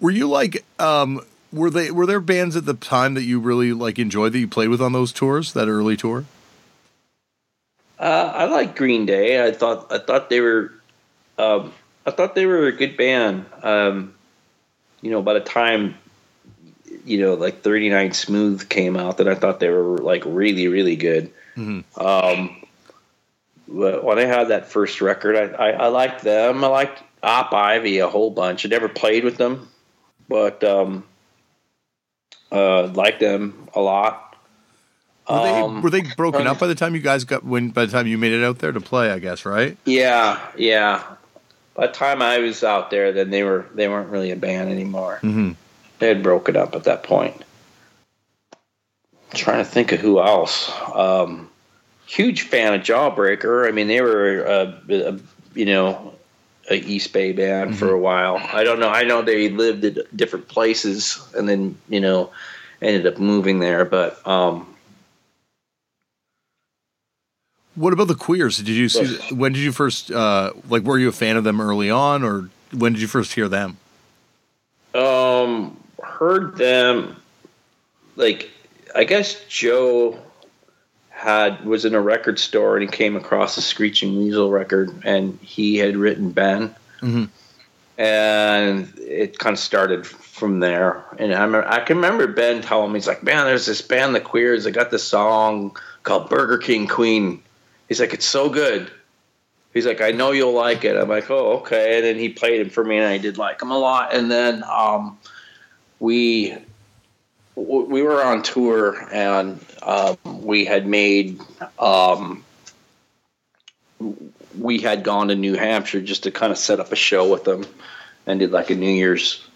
Were you like, um, were they were there bands at the time that you really like enjoyed that you played with on those tours, that early tour? Uh, I like Green Day. I thought I thought they were, um, I thought they were a good band. Um, you know, by the time, you know, like Thirty Nine Smooth came out, that I thought they were like really, really good. Mhm. Um, when I had that first record, I, I, I liked them. I liked Op Ivy a whole bunch. I never played with them, but um, uh, liked them a lot. Were they Um, were they broken up by the time you guys got when by the time you made it out there to play? I guess right. Yeah, yeah. By the time I was out there, then they were they weren't really a band anymore. Mm-hmm. They had broken up at that point. trying to think of who else. Um, huge fan of Jawbreaker. I mean, they were a, a you know a East Bay band for a while. I don't know. I know they lived at different places and then you know ended up moving there, but um, What about the Queers? Did you see when did you first uh, like? Were you a fan of them early on, or when did you first hear them? Um, heard them like I guess Joe had was in a record store and he came across a Screeching Weasel record and he had written Ben, Mhm. and it kind of started from there. And I remember, I can remember Ben telling me he's like, "Man, there's this band, the Queers. They got this song called Burger King Queen." He's like, "It's so good." He's like, I know you'll like it. I'm like, oh, okay. And then he played it for me, and I did like him a lot. And then um, we we were on tour, and um, we had made um, we had gone to New Hampshire just to kind of set up a show with them, and did like a New Year's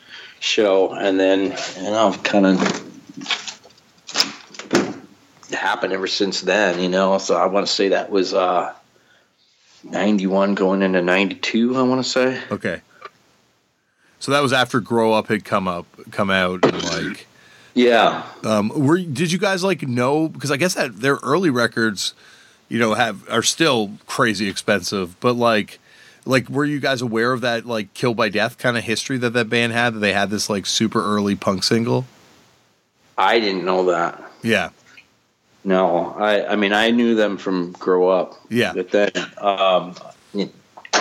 show, and then you know, kind of happened ever since then. You know, so I want to say that was. Uh, 91 going into 92 i want to say Okay, so that was after Grow Up had come up, come out, and like, yeah um, were did you guys like know? Because I guess that their early records, you know, have are still crazy expensive, but like. Like, were you guys aware of that, like, Kill by Death kind of history that that band had? That they had this, like, super early punk single? i didn't know that Yeah. no i i mean i knew them from grow up Yeah. but then um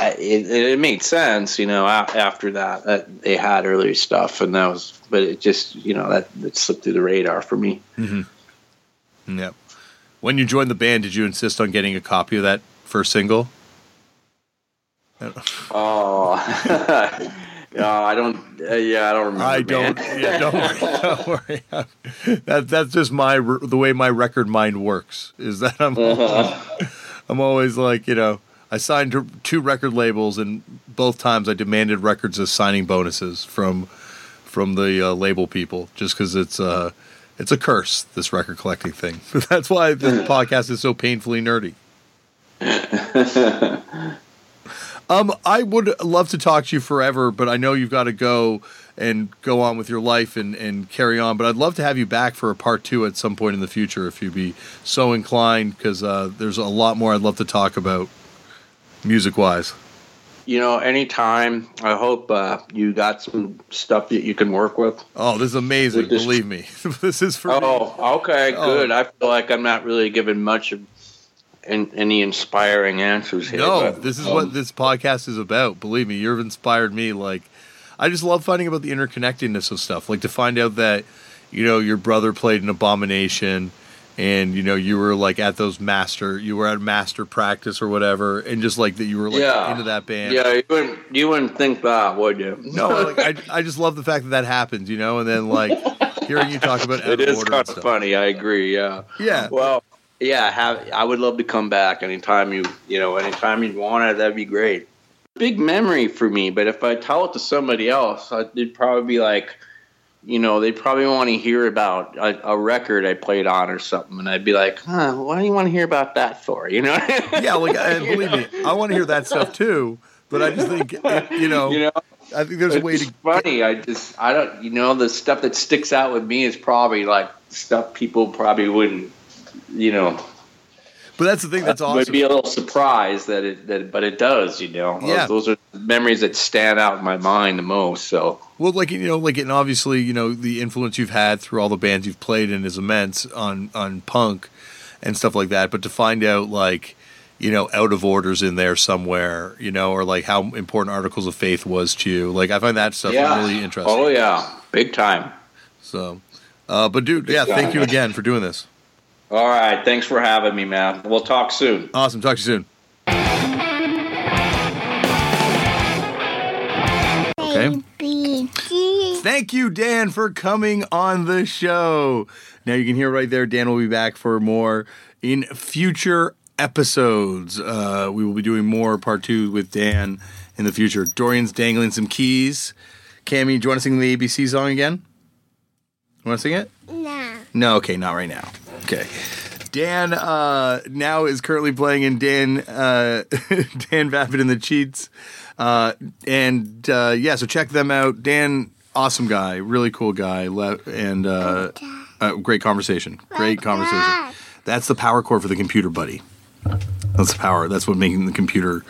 it, it, made sense you know after that that they had earlier stuff and that was but it just you know that it slipped through the radar for me Yep. When you joined the band, did you insist on getting a copy of that first single? *laughs* oh *laughs* no i don't uh, yeah i don't remember I don't. Yeah, don't worry. *laughs* Don't worry. That that's just my the way my record mind works. Is that I'm Uh-huh. I'm always like you know I signed to two record labels and both times I demanded records as signing bonuses from from the uh, label people just because it's uh it's a curse this record collecting thing. *laughs* that's why this *laughs* podcast is so painfully nerdy. Um, I would love to talk to you forever, but I know you've got to go. and go on with your life and, and carry on. But I'd love to have you back for a part two at some point in the future if you'd be so inclined, because uh, there's a lot more I'd love to talk about music wise. You know, anytime. I hope uh, you got some stuff that you can work with. Oh, this is amazing! This- Believe me, *laughs* this is for me. Oh, okay, Oh. good. I feel like I'm not really giving much of in, any inspiring answers here. No, but, this is um, what this podcast is about. Believe me, you've inspired me. Like, I just love finding about the interconnectedness of stuff. Like to find out that, you know, your brother played an Abomination, and you know you were like at those master, you were at master practice or whatever, and just like that you were like Yeah. into that band. Yeah, you wouldn't you wouldn't think that, would you? No, like I, I just love the fact that that happens, you know, and then like hearing you talk about out *laughs* it of kind of funny. I agree. Yeah. Yeah. Well, yeah. Have I would love to come back anytime you you know anytime you want it. That'd be great. Big memory for me, but if I tell it to somebody else, it'd probably be like, you know, they'd probably want to hear about a, a record I played on or something, and I'd be like, huh, why do you want to hear about that for? You know? Yeah, like You *laughs* believe me, I want to hear that stuff too. But I just think, it, you know, You know, I think there's a way to. funny. I just I don't you know the stuff that sticks out with me is probably like stuff people probably wouldn't you know But that's the thing that's *laughs* awesome. be a little surprised that it that but it does you know Yeah. those, those are memories that stand out in my mind the most so Well, like you know, like and obviously, you know, the influence you've had through all the bands you've played in is immense on on punk and stuff like that. But to find out, like, you know, Out of Order's in there somewhere, you know, or like how important Articles of Faith was to you, like I find that stuff yeah really interesting. oh yeah big time So, uh, but dude, yeah, thank you again for doing this. All right thanks for having me man we'll talk soon Awesome. Talk to you soon. Okay. Thank you, Dan, for coming on the show. Now you can hear right there, Dan will be back for more in future episodes. Uh, we will be doing more part two with Dan in the future. Dorian's dangling some keys. Cammy, do you want to sing the ABC song again? You want to sing it? No. No, okay, not right now. Okay. Dan uh, now is currently playing in Dan uh, *laughs* Dan Vapid and the Cheats, uh, and uh, yeah, so check them out. Dan, awesome guy, really cool guy, le- and uh, uh, great conversation. Great conversation. That's the power core for the computer, buddy. That's the power. That's what making the computer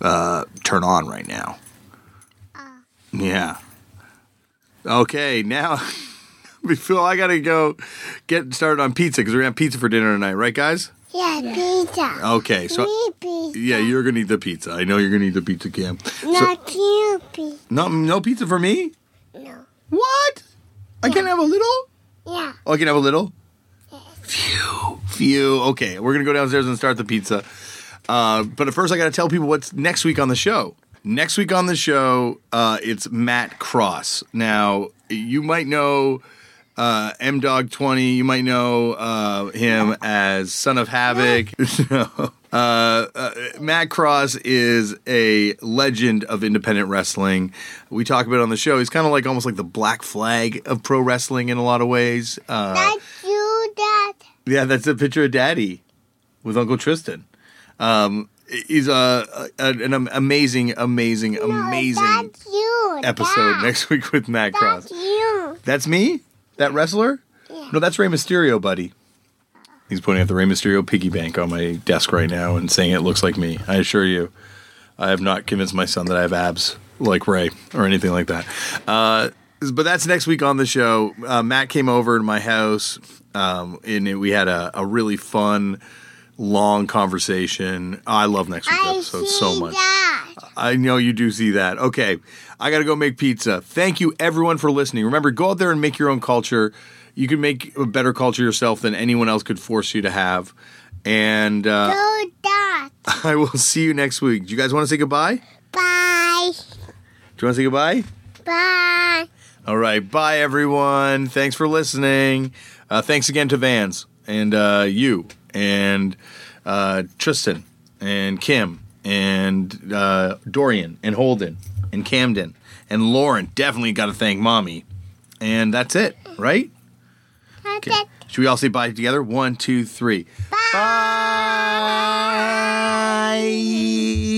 uh, turn on right now. Yeah. Okay, now. *laughs* *laughs* Before I gotta go get started on pizza because we're gonna have pizza for dinner tonight, right, guys? Yeah, pizza. Okay, so Me pizza. yeah, you're gonna eat the pizza. I know you're gonna eat the pizza, Cam. So, Not you pizza. no, no pizza for me. No. What? I can't have a little. Yeah. Oh, I can have a little. Phew, phew. Okay, we're gonna go downstairs and start the pizza. Uh, but at first, I gotta tell people what's next week on the show. Next week on the show, uh, it's Matt Cross. Now, you might know uh, M Dog Twenty. You might know uh, him as Son of Havoc. *laughs* *laughs* No. Uh, uh, Matt Cross is a legend of independent wrestling. We talk about it on the show. He's kind of like almost like the Black Flag of pro wrestling in a lot of ways. Uh, That's you, Dad. yeah, that's a picture of Daddy with Uncle Tristan. Um, he's a, a an amazing, amazing, No, amazing you. episode Dad. next *laughs* week with Matt Cross. That's you. That's me? That wrestler? Yeah. No, that's Rey Mysterio, buddy. He's pointing at the Rey Mysterio piggy bank on my desk right now and saying it looks like me. I assure you, I have not convinced my son that I have abs like Rey or anything like that. Uh, but that's next week on the show. Uh, Matt came over to my house, um, and we had a, a really fun, long conversation. I love next week's episode so much. that. I know you do see that. Okay. I got to go make pizza. Thank you, everyone, for listening. Remember, go out there and make your own culture. You can make a better culture yourself than anyone else could force you to have. And uh, Do that. *laughs* I will see you next week. Do you guys want to say goodbye? Bye. Do you want to say goodbye? Bye. All right. Bye, everyone. Thanks for listening. Uh, thanks again to Vans and uh, you and uh, Tristan and Kim and uh, Dorian and Holden and Camden and Lauren. Definitely got to thank Mommy. And that's it, right? Okay. Should we all say bye together? One, two, three. Bye. Bye.